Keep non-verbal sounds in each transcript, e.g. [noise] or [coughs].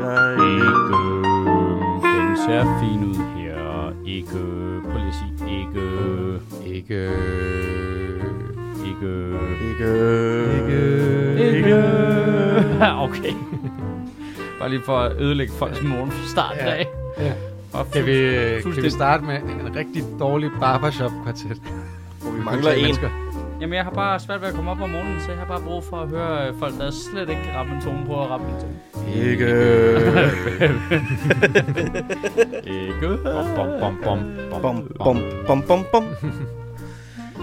Jeg Ikke. Den ser fin ud her. Ikke. Prøv lige at sige ikke. Ikke... Ikke. Ikke. Ikke. [laughs] okay. Bare lige for at ødelægge folks morgen fra start Ja. af. Ja. Og Kan vi, kan vi starte med en rigtig dårlig barbershop-kvartet? Hvor vi mangler en. Jamen, jeg har bare svært ved at komme op om morgenen, så jeg har bare brug for at høre øh, folk, der slet ikke kan ramme en tone på at ramme en tone. Ikke. [laughs] Ikke. Bom, bom, bom, bom, Bom, bom, bom, bom, bom.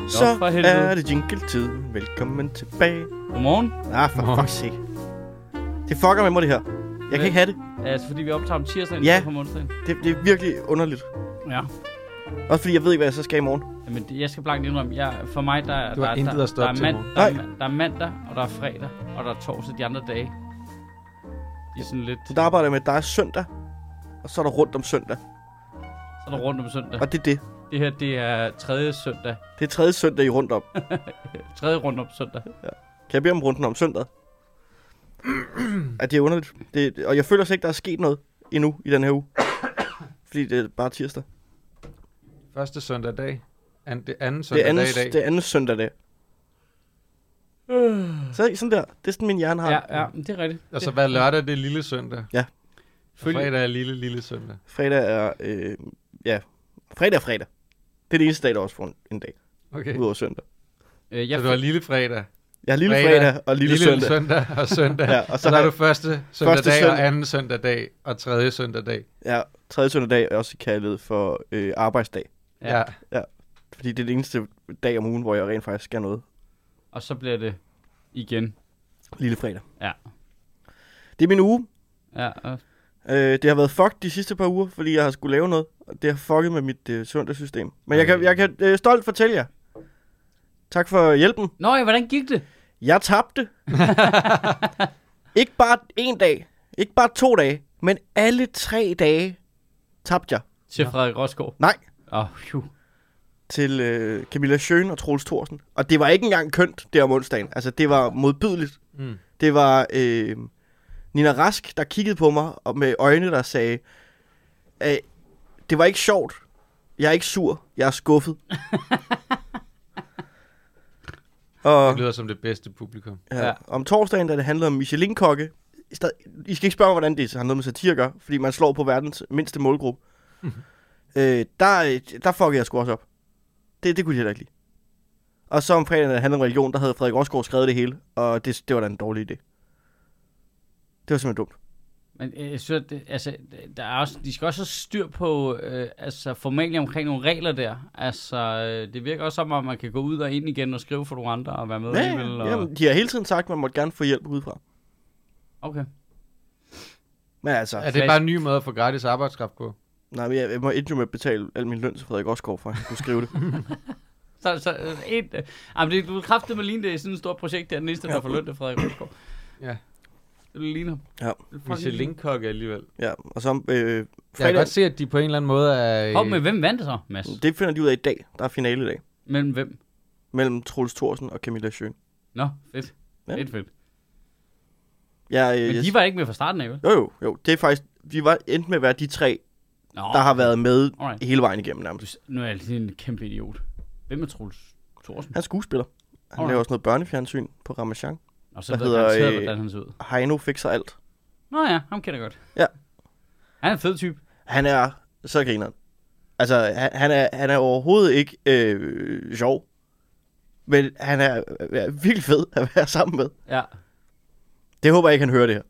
Så er det jingle-tid. Velkommen tilbage. Godmorgen. Ah, for Godmorgen. fuck's sake. Det fucker med mig, det her. Jeg kan ikke have det. Altså, fordi vi optager om tirsdagen Ja. ja. på onsdagen. det. Det er virkelig underligt. Ja. Også fordi jeg ved ikke, hvad jeg så skal i morgen. Jamen, det- jeg skal blankt indrømme, jeg, for mig, der, Du der, har der, intet der, der, er mand, der, er, der er mandag, og der er fredag, og der er torsdag de andre dage. De er sådan lidt... Så der arbejder med, at der er søndag, og så er der rundt om søndag. Så er der rundt om søndag. Og det er det. Det her, det er tredje søndag. Det er tredje søndag i rundt om. [laughs] Tredje rundt om søndag. Kan jeg bede om runden om søndag? [clears throat] at det er underligt. Det, og jeg føler slet ikke, der er sket noget endnu i den her uge. Fordi det er bare tirsdag. Første søndag dag. An, det anden Det søndag er anden, dag i dag. det er anden søndag dag. Så sådan der. Det er sådan, min hjerne har. Ja, ja, men det er rigtigt. Og så hver lørdag, det er lille søndag. Ja. Og Følge- fredag er lille, lille søndag. Fredag er, øh, ja, fredag er fredag. Det er det eneste dag, der også får en, en dag, Okay. udover søndag. Øh, Så jeg du har lille fredag, Jeg har lille Fredag, fredag, og lille, lille søndag. søndag og søndag. [laughs] Ja, ja, og og så så, har der er du første søndag Første dag, søndag. og anden søndag dag, og tredje søndag dag. Ja, tredje søndag dag er også kaldet for øh, arbejdsdag. Ja. ja. Fordi det er det eneste dag om ugen, hvor jeg rent faktisk skal noget. Og så bliver det igen. Lille fredag. Ja. Det er min uge. Ja, og Øh, det har været fucked de sidste par uger, fordi jeg har skulle lave noget. Og det har fucket med mit øh, søndagssystem. Men jeg kan, jeg kan øh, stolt fortælle jer. Tak for hjælpen. Nå ja, hvordan gik det? Jeg tabte. [laughs] ikke bare en dag. Ikke bare to dage. Men alle tre dage tabte jeg. Til. Frederik Rosgaard. Nej. Åh, oh, phew. Til øh, Camilla Schøn og Troels Thorsen. Og det var ikke engang kønt der om onsdagen. Altså, det var modbydeligt. Mm. Det var øh, Nina Rask, der kiggede på mig og med øjne, der sagde, øh, det var ikke sjovt. Jeg er ikke sur. Jeg er skuffet. [laughs] og Det lyder som det bedste publikum. ja, Ja. om torsdagen, da det handlede om Michelin-kokke, i skal ikke spørge mig, hvordan det har noget med satire at gøre, fordi man slår på verdens mindste målgruppe. øh, der, øh, der fuckede jeg sgu også op. Det, det kunne de heller ikke lide. Og så om fredagen, da det handlede om religion, der havde Frederik Rosgaard skrevet det hele, og det, det var da en dårlig idé. Det var simpelthen dumt. Men øh, jeg synes, at det, altså, der er også, de skal også have styr på øh, altså, formentlig omkring nogle regler der. Altså, øh, det virker også som om, man kan gå ud og ind igen og skrive for nogle andre og være med Ja, alligevel. ja, Og... jamen, de har hele tiden sagt, at man måtte gerne få hjælp udefra. Okay. Men altså, Er det bare en ny måde at få gratis arbejdskraft på? Nej, men jeg, jeg må endte jo med at betale al min løn til Frederik Rosgaard, for at han kunne skrive det. [laughs] Så, så øh, et, øh, jamen, det, du kræftede med ligne, det er sådan et stort projekt, det er den eneste, der Ja. får løn til Frederik Rosgaard. Ja. Det ligner. Ja. Det er fucking ligner. Michelin-kokke alligevel. ja, og så øh, Jeg kan fredag, godt se, at de på en eller anden måde er... Hov, men hvem vandt det så, Mads? det finder de ud af i dag. Der er finale i dag. Mellem hvem? Mellem Troels Thorsen og Camilla Schøn. Nå, fedt. Ja. Fedt, fedt. Ja, øh, Men de var ikke med fra starten af, vel? jo, jo, jo. Det er faktisk, vi var endt med at være de tre, Nå, der har været med Alright. hele vejen igennem nærmest. Nu er jeg lige en kæmpe idiot. Hvem er Troels Thorsen? Han er skuespiller. Han Alright. laver også noget børnefjernsyn på Ramachan. Og så jeg hedder, garanteret, øh, hvordan han ser ud. Heino fikser alt. Nå ja, ham kender jeg godt. Ja. Han er en fed type. Han er så grineren. Altså, han, han, er, han er overhovedet ikke øh, sjov. Men han er, er virkelig fed at være sammen med. Ja. Det håber jeg ikke, han hører det her.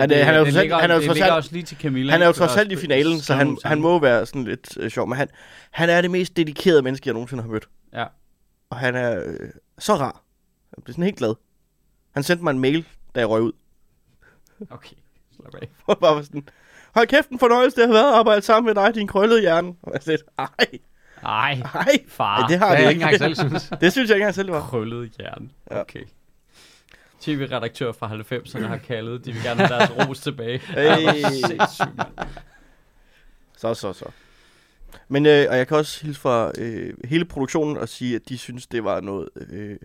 Han er- han er jo det trods alt- ligger, han er jo det trods alt- også lige til Camilla. Han er jo trods alt i finalen, så han, han må være sådan lidt øh, sjov. Men han, han er det mest dedikerede menneske, jeg nogensinde har mødt. Ja. Og han er øh, så rar. Jeg bliver sådan helt glad. Han sendte mig en mail, da jeg røg ud. Okay, slap af. [laughs] Og bare var sådan, hold kæft en fornøjelse, det har været at arbejde sammen med dig, din krøllede hjerne. Og jeg sagde, ej, Ej, ej, far. ej, det har Det det jeg ikke. engang selv synes. [laughs] det synes jeg ikke engang selv, det var. Krøllet hjerne. Ja. Okay. TV-redaktør fra 90'erne har [clears throat] kaldet. De vil gerne have deres ros tilbage. [laughs] Hey. Sindssygt. Så, så, så. Men øh, og jeg kan også hilse fra øh, hele produktionen og sige, at de synes, det var noget øh,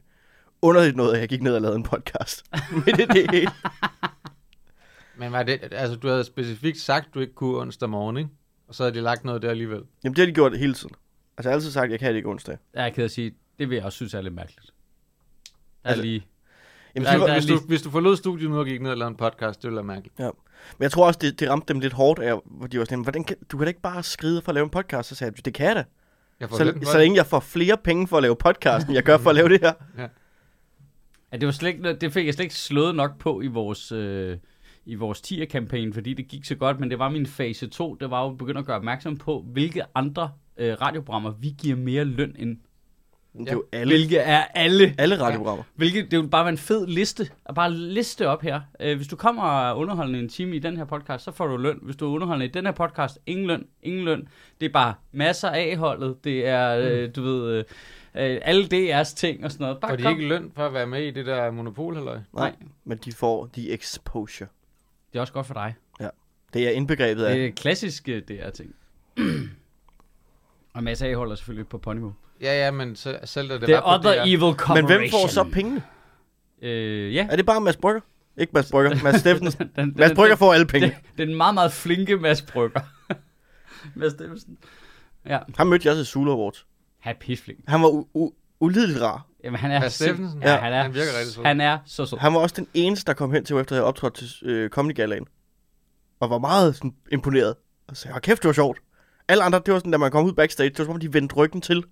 underligt noget, at jeg gik ned og lavede en podcast. [laughs] Men det, det hele. Men var det, altså du havde specifikt sagt, du ikke kunne onsdag morgen, ikke? Og så havde de lagt noget der alligevel. Jamen, det har de gjort hele tiden. Altså, jeg har altid sagt, at jeg kan det ikke onsdag. Jeg er ked af at sige, det vil jeg også synes er lidt mærkeligt. Der er Altså, lige... Jamen, Nej, de var, der er Hvis du, hvis du forlod studiet nu og gik ned og lavede en podcast, det ville være mærkeligt. men jeg tror også, det, det ramte dem lidt hårdt, af, hvor de var sådan, hvordan kan, du kan da ikke bare skride for at lave en podcast. Så sagde jeg, det kan jeg da. Jeg Så, for så det. længe jeg får flere penge for at lave podcast, end jeg gør for at lave det her. [laughs] Ja, det, var slet ikke, det fik jeg slet ikke slået nok på i vores, øh, i vores tier-kampagne, fordi det gik så godt, men det var min fase 2, det var jo at begynde at gøre opmærksom på, hvilke andre øh, radioprogrammer vi giver mere løn end. Det er jo alle, Hvilke er alle. alle radioprogrammer. Hvilket, det vil bare være en fed liste. At bare liste op her. Øh, hvis du kommer og er underholdende en time i den her podcast, så får du løn. Hvis du er underholdende i den her podcast, ingen løn, ingen løn. Det er bare masser af holdet. Det er, øh, du ved, øh, øh, alle DR's ting og sådan noget. Bare Får de kom. ikke løn for at være med i det der monopol, eller hvad? Nej, Men de får de exposure. det er også godt for dig. Det er indbegrebet af. Det er klassisk øh, DR-ting. [clears throat] og masser af holder selvfølgelig på Ponymo. Ja, ja, men så, selv da det The var på Other DR, Evil Corporation. Men hvem får så pengene? Øh, ja. Er det bare Mads Brygger? Ikke Mads Brygger, Mads [laughs] Steffensen. Den, den, Mads Brygger den, får alle penge. den, den meget, meget flinke Mads Brygger. [laughs] Mads Steffensen. Ja, Han mødte jeg til Zulu Awards. han er pissflink. Han var u- u- ulideligt rar. Jamen, han er Mads Steffensen? Ja, han er, han virker rigtig sød. Han er så sød. Han var også den eneste, der kom hen til, efter jeg optrådte til øh, Comedy Galaen. Og var meget sådan, imponeret. Og sagde, "Hold kæft, det var sjovt. Alle andre, det var sådan, da man kom ud backstage, det var som om, de vendte ryggen til.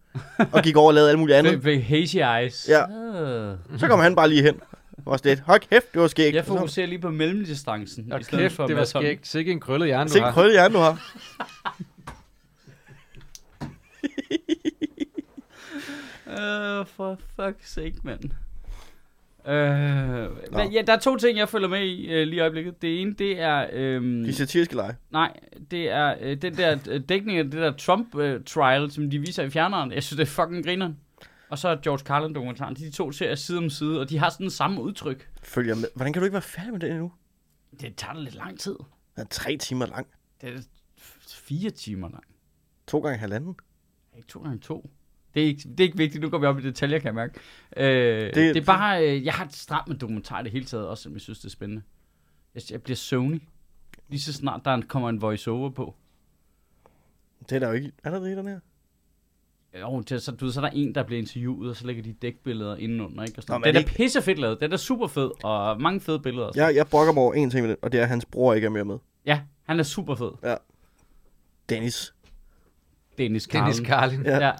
og gik over og lavede alt muligt andet. Fik- Hazy Eyes. Ja. Øh. Så kom han bare lige hen. Og var sådan lidt, hold kæft, det var skægt. Jeg fokuserer lige på mellemdistancen. Og i stedet kæft, for det var skægt. Sikke en krøllet hjerne, du Se, har. krølle hjerne, du har. [laughs] Øh, for fuck's sake, mand. Øh, men, ja, der er to ting, jeg følger med i øh, lige i øjeblikket. Det ene, det er... Øh, De satiriske lege. nej, det er øh, den der øh, dækning af det der Trump-trial, som de viser i fjerneren. Jeg synes, det er fucking grineren. Og så er George Carlin-dokumentaren. De to ser side om side, og de har sådan den samme udtryk. Følger med. Hvordan kan du ikke være færdig med det endnu? Det tager da lidt lang tid. Den er tre timer lang. Det er fire timer lang. To gange halvanden. Ikke to gange to. Det er, ikke, det er ikke vigtigt, nu går vi op i detaljer, kan jeg mærke. Øh, det, Det- det er bare, øh, jeg har et stramt med dokumentar det hele taget, også som jeg synes, det er spændende. Jeg, jeg bliver Sony. Lige så snart der kommer en voice-over på. Det er der jo ikke. Er der det i den her? Jo, det, er så, du ved, så er der en, der bliver interviewet, og så lægger de dækbilleder indenunder. Ikke? Og sådan. Nå, den er ikke- pissefedt lavet. Den er super fed, og mange fede billeder. og sådan. Jeg, jeg brokker mig over en ting med det, og det er, at hans bror ikke er mere med. Ja, han er super fed. Dennis. Dennis Carlin. Dennis Carlin. Ja. Ja.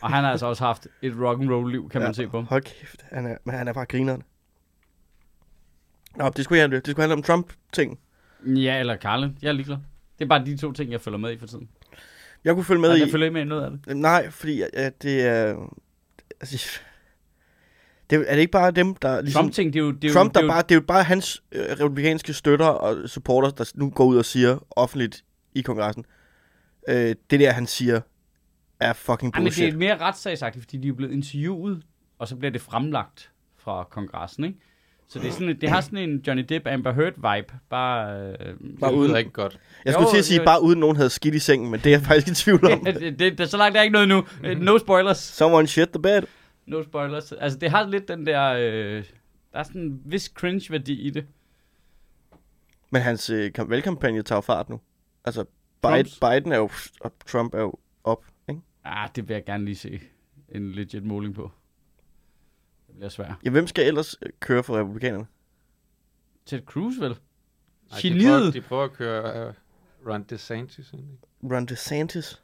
Og han har altså også haft et rock and roll liv, kan man Ja, se på. Hold kæft, han er, men han er bare grineren. Nå, det skulle, handle, det skulle handle om Trump-ting. Ja, eller Carlin. Jeg er ligeglad. Det er bare de to ting, jeg følger med i for tiden. Jeg kunne følge med Og i... jeg følger ikke med i noget af det. Nej, fordi ja, det er... Altså, det, er det ikke bare dem, der ligesom... Trump-ting, det er jo... Det er Trump, jo, det er bare, det er jo bare hans øh, republikanske støtter og supporters, der nu går ud og siger offentligt i kongressen, øh, det der, han siger, er fucking jo, Ej, men det bullshit. er mere retssagsagtigt, fordi de er jo blevet interviewet, og så bliver det fremlagt fra kongressen, ikke? Så det, er sådan, det har sådan en Johnny Depp Amber Heard vibe, bare... Øh, Bare uden- ikke godt. Jeg skulle Jo, til at sige, det- bare uden nogen havde skidt i sengen, men det er jeg faktisk i tvivl om. [laughs] det, det, det, så langt er ikke noget nu. Øh, No spoilers. Someone shit the bed. No spoilers. Altså, det har lidt den der... Øh, der er sådan en vis cringe-værdi i det. Men hans øh, kam- valgkampagne tager jo fart nu. Altså, Biden, Trumps? Biden er jo, og Trump er jo op? Ah, det vil jeg gerne lige se en legit måling på. Det bliver svært. Ja, hvem skal ellers øh, køre for republikanerne? Ted Cruz, vel? Ej, de, prøver, de prøver at køre uh, Ron DeSantis. ikke? Ron DeSantis?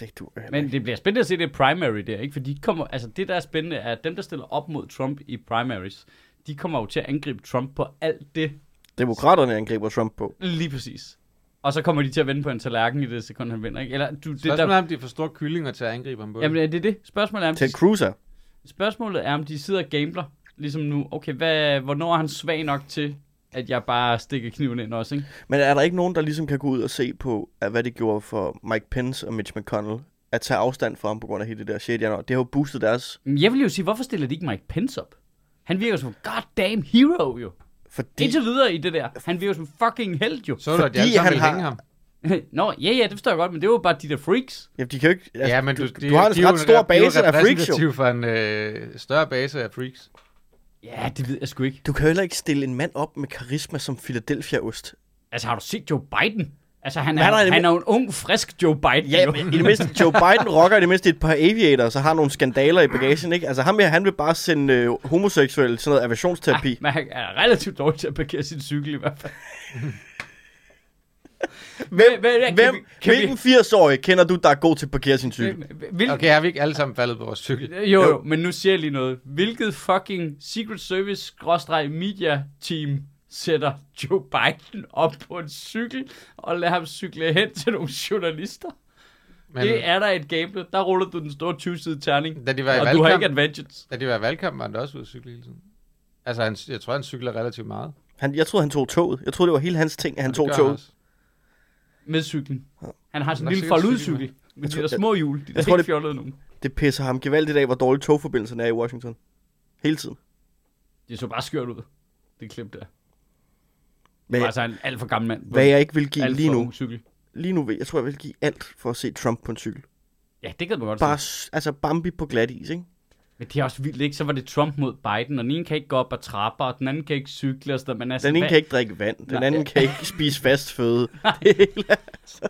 Det du Men det bliver spændende at se det primary der, ikke? For de kommer, altså det der er spændende er, at dem, der stiller op mod Trump i primaries, de kommer jo til at angribe Trump på alt det, Demokraterne angriber Trump på. lige præcis. Og så kommer de til at vende på en tallerken i det sekund, han vinder, ikke? Eller, du, det Spørgsmålet der, er, om de er for store kyllinger til at angribe ham på. jamen, det er det. Spørgsmålet er, om Ted de, Cruz er. spørgsmålet er, om de sidder og gambler, ligesom nu. Okay, hvad, hvornår er han svag nok til, at jeg bare stikker kniven ind også, ikke? Men er der ikke nogen, der ligesom kan gå ud og se på, at hvad det gjorde for Mike Pence og Mitch McConnell, at tage afstand fra ham på grund af hele det der shit, januar? Det har jo boostet deres, Jeg vil jo sige, hvorfor stiller de ikke Mike Pence op? Han virker som en goddamn hero, jo. Fordi Indtil videre i det der. Han virker som fucking held, jo. Så er det, at de han har- ham. [laughs] Nå, ja, ja, det forstår jeg godt, men det var bare de der freaks. Jamen, de kan jo ikke... Altså, ja, men du, du, du, har en de jo ret stor de jo base af freaks, jo. repræsentativ for en øh, større base af freaks. Ja, det ved jeg sgu ikke. Du kan heller ikke stille en mand op med karisma som Philadelphia-ost. Altså, har du set Joe Biden? Altså, han er, er i det han er jo en ung, frisk Joe Biden. Ja, jo. [laughs] i det mindste, Joe Biden rocker i det mindste et par aviator, så har nogle skandaler i bagagen, ikke? Altså ham her, han vil bare sende øh, homoseksuelle sådan noget aversionsterapi. Ah, men han er relativt dårlig til at parkere sin cykel i hvert fald. [laughs] Hvem, Hvem- kan hvem, vi- kan vi- hvilken 80-årig kender du, der er god til at parkere sin cykel? Hvil... Okay, har vi ikke alle sammen faldet på vores cykel? Jo, jo, men nu siger jeg lige noget. Hvilket fucking Secret Service media team sætter Joe Biden op på en cykel og lader ham cykle hen til nogle journalister? Men. Det er der et gameplay. Der ruller du den store 20-side terning. da de var i Og du har valgkamp, ikke advantage. da de var i valgkamp, var han da også ude at cykle hele tiden. Altså, han, jeg tror, han cykler relativt meget. Han, jeg troede, han tog toget. Jeg troede, det var hele hans ting, at han tog toget. også. Med cyklen. Han har sådan en lille forludcykel. Med de tror- der små hjul. De der jeg tror, helt det- fjollede nogen. Det pisser ham gevaldigt af, hvor dårlige togforbindelserne er i Washington. Hele tiden. Det så bare skørt ud. Det klip der. Var altså en alt for gammel mand. hvad jeg ikke vil give alt lige nu, cykel. lige nu vil, jeg tror, jeg vil give alt for at se Trump på en cykel. Ja, det kan man godt Bare, sige. altså Bambi på glat is, ikke? Men det er også vildt, ikke? Så var det Trump mod Biden, og den ene kan ikke gå op ad trapper, og den anden kan ikke cykle og sådan. Men altså, Den ene hvad, kan ikke drikke vand, den Nej. anden kan ikke spise fast føde. [laughs] Det hele er-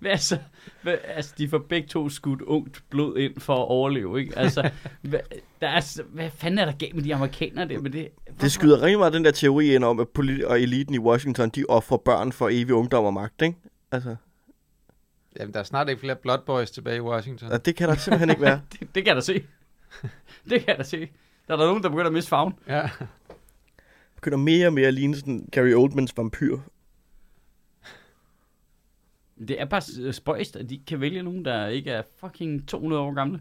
Hvad, altså, hvad, altså, de får begge to skudt ungt blod ind for at overleve, ikke? Altså, [laughs] hvad, der er, hvad fanden er der galt med de amerikanere der? Med det, Det skyder rigtig meget den der teori ind om, at polit- og eliten i Washington, de offrer børn for evig ungdom og magt, ikke? Altså, Jamen, der er snart ikke flere Blood Boys tilbage i Washington. og det kan der simpelthen ikke være. [laughs] det, det kan da se. det kan da se. Der er der nogen, der begynder at miste farven. Ja. Begynder mere og mere at ligne sådan Gary Oldmans vampyr. Det er bare s- spøjst, at de kan vælge nogen, der ikke er fucking 200 år gamle.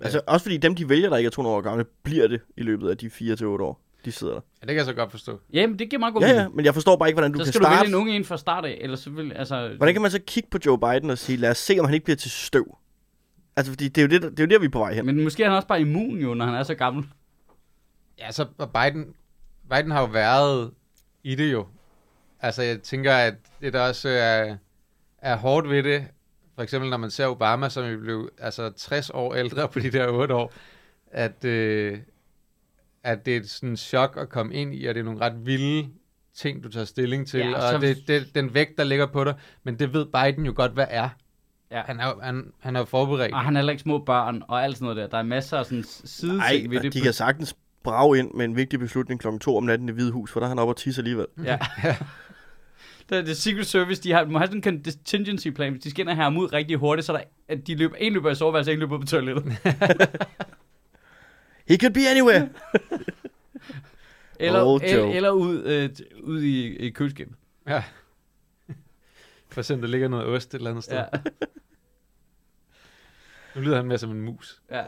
Altså, også fordi dem, de vælger, der ikke er 200 år gamle, bliver det i løbet af de 4 til 8 år, de sidder der. ja, det kan jeg så godt forstå. Jamen, det giver meget god Ja, ja, mening. men jeg forstår bare ikke, hvordan du Så kan skal du starte... vælge en unge en fra start af, eller så vil, altså... Hvordan kan man så kigge på Joe Biden og sige, lad os se, om han ikke bliver til støv? Altså, fordi det er jo, det, der, det er jo der, vi er på vej hen. Men måske er han også bare immun jo, når han er så gammel. Ja, så Biden, Biden har jo været i det jo. Altså, jeg tænker, at det der også er, er hårdt ved det, for eksempel når man ser Obama, som jo blev altså 60 år ældre på de der 8 år, at, øh, at det er sådan en chok at komme ind i, og det er nogle ret vilde ting, du tager stilling til, Ja, så- og det, det, den vægt, der ligger på dig, men det ved Biden jo godt, hvad er. Ja. Han er jo han, han er jo forberedt. Og han er heller ikke små børn og alt sådan noget der. Der er masser af sådan sideting Ej, ved og det. de kan sagtens brage ind med en vigtig beslutning klokken 2 om natten i Hvide Hus, for der er han oppe og tisse alligevel. Ja. [laughs] [laughs] Det, det Secret Service, de har, må have sådan en contingency plan. Hvis de skal ind og have ham ud rigtig hurtigt, så der, at de løber, en løber i soveværelset, en løber på toilettet. [laughs] He could be anywhere! [laughs] Eller, Oh, eller, Joe. eller ud, øh, ud i, i køleskabet. Ja. For eksempel, der ligger noget ost et eller andet sted. Ja. Ja. Nu lyder han mere som en mus. ja.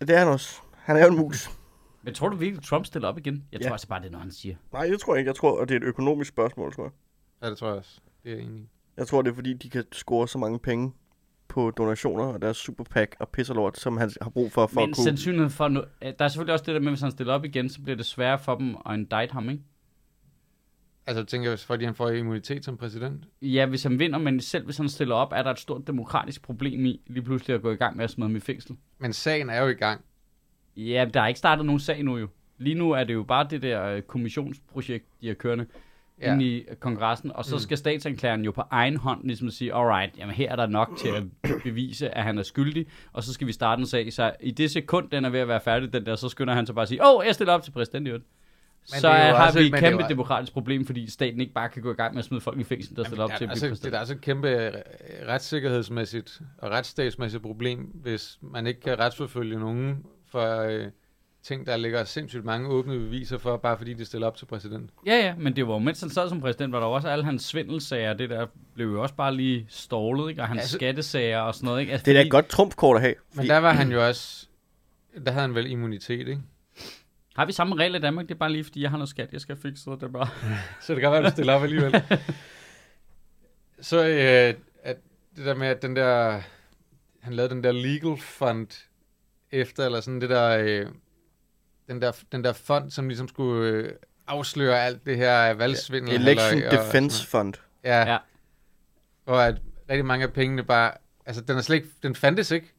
Det er han også. Han er jo en mus. Men tror du virkelig, Trump stiller op igen? Jeg Ja. tror altså bare, det er noget, han siger. Nej, det tror jeg ikke. Jeg tror, at det er et økonomisk spørgsmål, tror jeg. Ja, det tror jeg også. Det er jeg enig i. Jeg tror, det er fordi, de kan score så mange penge på donationer og deres superpack og pisserlort, som han har brug for, for Men at kunne... sandsynligheden for... No- der er selvfølgelig også det der med, hvis han stiller op igen, så bliver det sværere for dem at indict ham, ikke? Altså, tænker jeg, fordi han får immunitet som præsident? Ja, hvis han vinder, men selv hvis han stiller op, er der et stort demokratisk problem i lige pludselig at gå i gang med at smide ham i fængsel. Men sagen er jo i gang. Ja, der er ikke startet nogen sag nu jo. Lige nu er det jo bare det der øh, kommissionsprojekt, de har kørende ja. Inde i øh, kongressen, og så Mm. skal statsanklageren jo på egen hånd ligesom sige, alright, jamen her er der nok til at [coughs] bevise, at han er skyldig, og så skal vi starte en sag. Så i det sekund, den er ved at være færdig, den der, så skynder han så bare at sige, åh, oh, jeg stiller op til præsident i øvrigt. Men Så har også- vi et kæmpe jo- demokratisk problem, fordi staten ikke bare kan gå i gang med at smide folk i fængsel, der stiller op Jamen, til at altså, det er også et kæmpe øh, retssikkerhedsmæssigt og retsstatsmæssigt problem, hvis man ikke kan retsforfølge nogen for øh, ting, der ligger sindssygt mange åbne beviser for, bare fordi de stiller op til præsident. Ja, ja, men det var jo, mens han sad som præsident, var der også alle hans svindelsager, det der blev jo også bare lige stålet, ikke? Og hans Altså- skattesager og sådan noget, ikke? Altså, Det er da fordi- et godt trumfkort at have. Men Fordi, der var han jo også, der havde han vel immunitet, ikke? Har vi samme regler i Danmark? Det er bare lige, fordi jeg har noget skat, jeg skal fikse, så det bare... [laughs] Så det kan være, at du stiller op alligevel. [laughs] Så øh, at det der med, at den der, han lavede den der legal fund efter, eller sådan det der, øh, den der, den der fond, som ligesom skulle øh, afsløre alt det her valgsvindel. Election halløj og- og Defense sådan Fund. Ja. Ja. ja. hvor at rigtig mange af pengene bare, altså den er slet ikke, den fandtes ikke.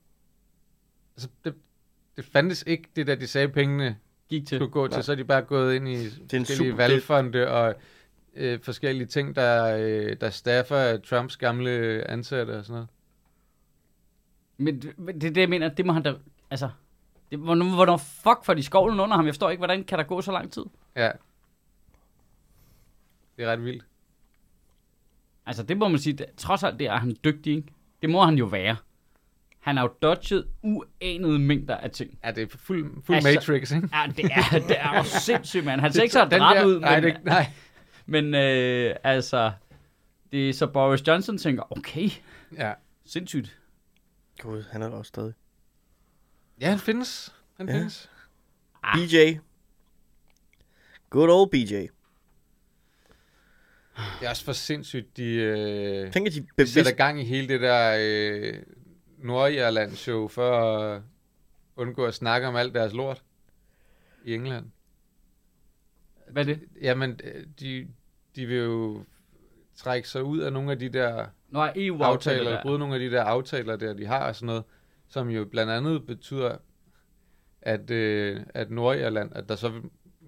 Altså det, det fandtes ikke, det der de sagde pengene Gik til. skulle gå til, Nej. så er de bare gået ind i forskellige super- valgfonde og øh, forskellige ting, der, øh, der staffer Trumps gamle ansatte og sådan noget. Men det, men det er det, jeg mener, det må han da... Altså, det, hvornår, hvornår fuck får de skovlen under ham? Jeg forstår ikke, hvordan kan der gå så lang tid? Ja. Det er ret vildt. Altså, det må man sige, det, trods alt, det er han dygtig, ikke? Det må han jo være. Han har jo dodget uanede mængder af ting. Ja, det er fuld, fuld Altså- Matrix, ikke? Ja, det er, det er jo sindssygt, mand. Han ser ikke så der- ud, Nej, men, det, nej. men øh, altså, det er så Boris Johnson tænker, okay, Ja. sindssygt. Gud, han er der også stadig. Ja, han findes. Han Ja. findes. Ah. BJ. Good old BJ. Det er også for sindssygt, de, øh, Tænk, at de de bevidst... sætter gang i hele det der øh, Nordjylland-show for at undgå at snakke om alt deres lort i England. Hvad er det? Jamen, øh, de, de vil jo trække sig ud af nogle af de der Nå, er EU-aftaler aftaler, der. bryde nogle af de der aftaler der, de har og sådan noget, som jo blandt andet betyder, at, øh, at Nordirland, at der så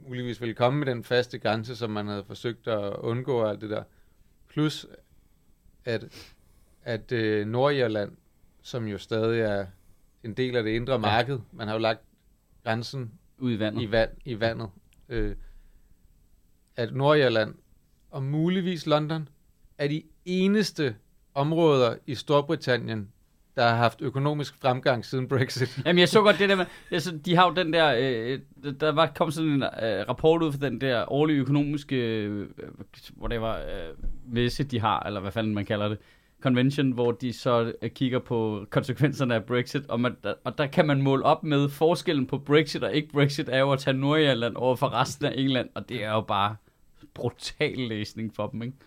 muligvis vil komme med den faste grænse, som man havde forsøgt at undgå og alt det der. Plus, at, at øh, Nordirland, som jo stadig er en del af det indre marked, man har jo lagt grænsen Ude i vandet. i, vand, i vandet. Øh, at Nordirland og muligvis London er de eneste områder i Storbritannien, der har haft økonomisk fremgang siden Brexit. [laughs] Jamen, jeg så godt det der med, altså, de har jo den der, øh, der var kom sådan en øh, rapport ud fra den der årlige økonomiske, øh, var, øh, messe de har, eller hvad fanden man kalder det, convention, hvor de så øh, kigger på konsekvenserne af Brexit, og, man, der, og der kan man måle op med forskellen på Brexit og ikke Brexit, er jo at tage Nordjylland over for resten af England, og det er jo bare brutal læsning for dem, ikke?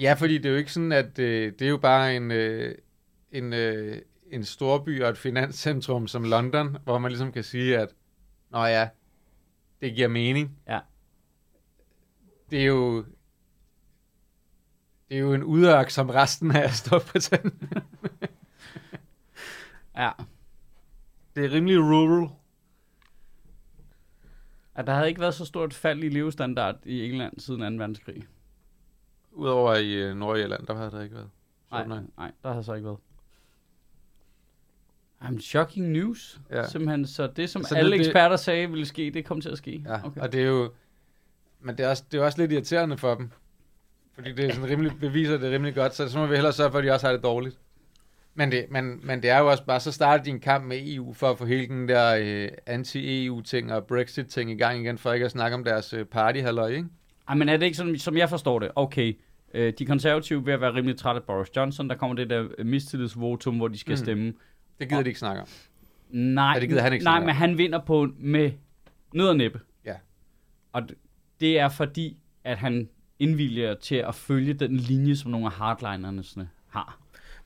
Ja, fordi det er jo ikke sådan, at øh, det er jo bare en, øh, en, øh, en storby og et finanscentrum som London, hvor man ligesom kan sige, at nå ja, det giver mening. Ja. Det er jo det er jo en udørk som resten af Storbritannien. [laughs] Ja. Det er rimelig rural. At der havde ikke været så stort fald i levestandard i England siden 2. verdenskrig. Udover i øh, Nordjylland, der har der ikke været. Nej, nej, nej, der har så ikke været. Jamen, shocking news. Ja. Simpelthen, så det, som Så alle det- eksperter sagde ville ske, det kom til at ske. Ja, okay. og det er jo... Men det er, også, det er også lidt irriterende for dem. Fordi det er sådan rimelig, [laughs] beviser det rimelig godt, så så må vi hellere sørge for, at de også har det dårligt. Men det, men, men det er jo også bare, så starter de en kamp med EU for at få hele den der øh, anti-EU-ting og Brexit-ting i gang igen, for ikke at snakke om deres øh, partyhalløj, ikke? Ej, men er det ikke sådan, som jeg forstår det? Okay, øh, de konservative vil være rimelig trætte af Boris Johnson. Der kommer det der øh, mistillidsvotum, hvor de skal Mm. mm. stemme. Det gider de ikke snakke om. Nej, Ja, det gider han ikke nej men han vinder på med nød og næppe. Ja. Og det er fordi, at han indvilger til at følge den linje, som nogle af hardlinerne har.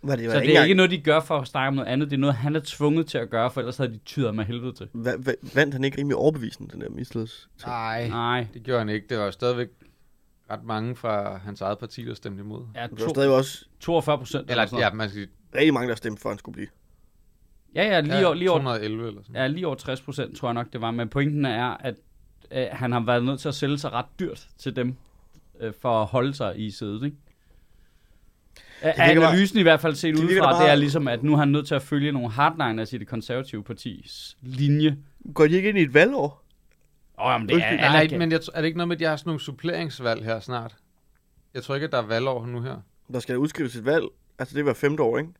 Var det, var Så det er engang- ikke noget, de gør for at snakke om noget andet. Det er noget, han er tvunget til at gøre, for ellers havde de tyret med helvede til. Hva, hva, vandt han ikke rimelig overbevisende, den der misledes? Nej, Nej. det gjorde han ikke. Det var stadigvæk ret mange fra hans eget parti, der stemte imod. Ja, Der var to, stadig også 42 procent. Eller, ja, man skal sige, rigtig mange, der stemte for, at han skulle blive. ja, ja, lige, ja, over, lige, over, 211 eller sådan ja, lige over 60 procent, tror jeg nok, det var. Men pointen er, at øh, han har været nødt til at sælge sig ret dyrt til dem, øh, for at holde sig i sædet, ikke? Af virker bare- analysen i hvert fald set det udefra, da det er ligesom, at nu er han nødt til at følge nogle hardliners i det konservative partis linje. Går de ikke ind i et valgår? Åh, oh, jamen, det er, Undskyld. Nej, men jeg, er det ikke noget med, at de har sådan nogle suppleringsvalg her snart? Jeg tror ikke, at der er valgår nu her. Der skal udskrives et valg. Altså, det var femte år, ikke?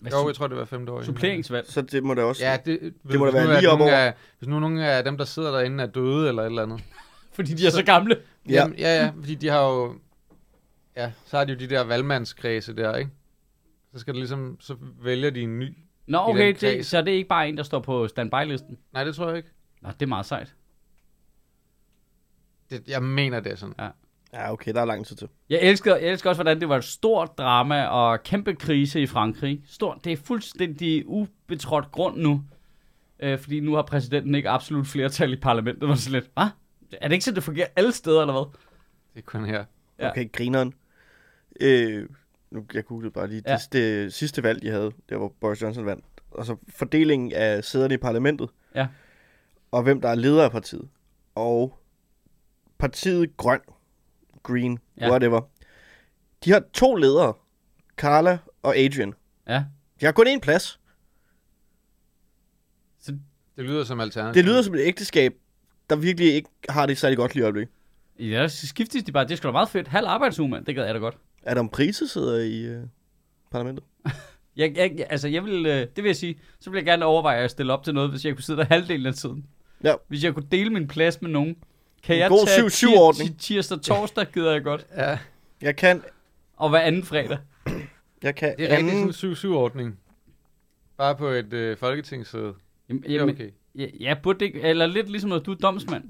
Hvad, Jo, jeg tror, det var femte år. suppleringsvalg. Så det må da også... Ja, det, Det må da hvis være lige op nogle over. Af, hvis nu nogle af dem, der sidder derinde, er døde eller et eller andet. [laughs] Fordi de er så gamle. Ja. Jamen, ja, ja, fordi de har jo... Ja, så har de jo de der valgmandskredse der, ikke? Så skal det ligesom... Så vælger de en ny. Nå, okay, det, så er det ikke bare en, der står på standby-listen? Nej, det tror jeg ikke. Nå, det er meget sejt. Det, jeg mener, det er sådan. Ja, okay, der er lang tid til. Jeg elsker, jeg elsker også, hvordan det var et stort drama og kæmpe krise i Frankrig. Stort, det er fuldstændig ubetrådt grund nu. Øh, fordi nu har præsidenten ikke absolut flertal i parlamentet. Det var sådan lidt, hvad? Er det ikke sådan, det fungerer alle steder, eller hvad? Det er kun her. Ja. Okay, grineren. Øh, nu, jeg googlede bare lige. Ja. Det, det, sidste valg, de havde, der hvor Boris Johnson vandt. Og så fordelingen af sæderne i parlamentet. Ja. Og hvem der er leder af partiet. Og partiet Grøn, Green, Ja. whatever. De har to ledere. Carla og Adrian. Ja. De har kun én plads. Det lyder som alternativ. Det lyder som et ægteskab, der virkelig ikke har det særlig godt lige i. Ja, så skiftes de bare. Det er sgu da meget fedt. Halv arbejdsuge, mand. Det gad jeg da godt. Adam Prise sidder i øh, parlamentet. [laughs] Jeg, jeg, jeg- altså, jeg vil, øh, det vil jeg sige, så vil jeg gerne overveje at stille op til noget, hvis jeg kunne sidde der [laughs] halvdelen af tiden. Ja. Hvis jeg kunne dele min plads med nogen. Kan En jeg god tage 7-7-ordning. tir- tirsdag torsdag, gider jeg godt. Ja, Jeg kan, Og hver anden fredag. [clears throat] jeg kan det er rigtig anden, sådan en 7-7-ordning. Bare på et øh, folketingssæde. Jamen, Det er jamen, okay. ja, ja, burde det ikke, eller lidt ligesom når du er domsmand.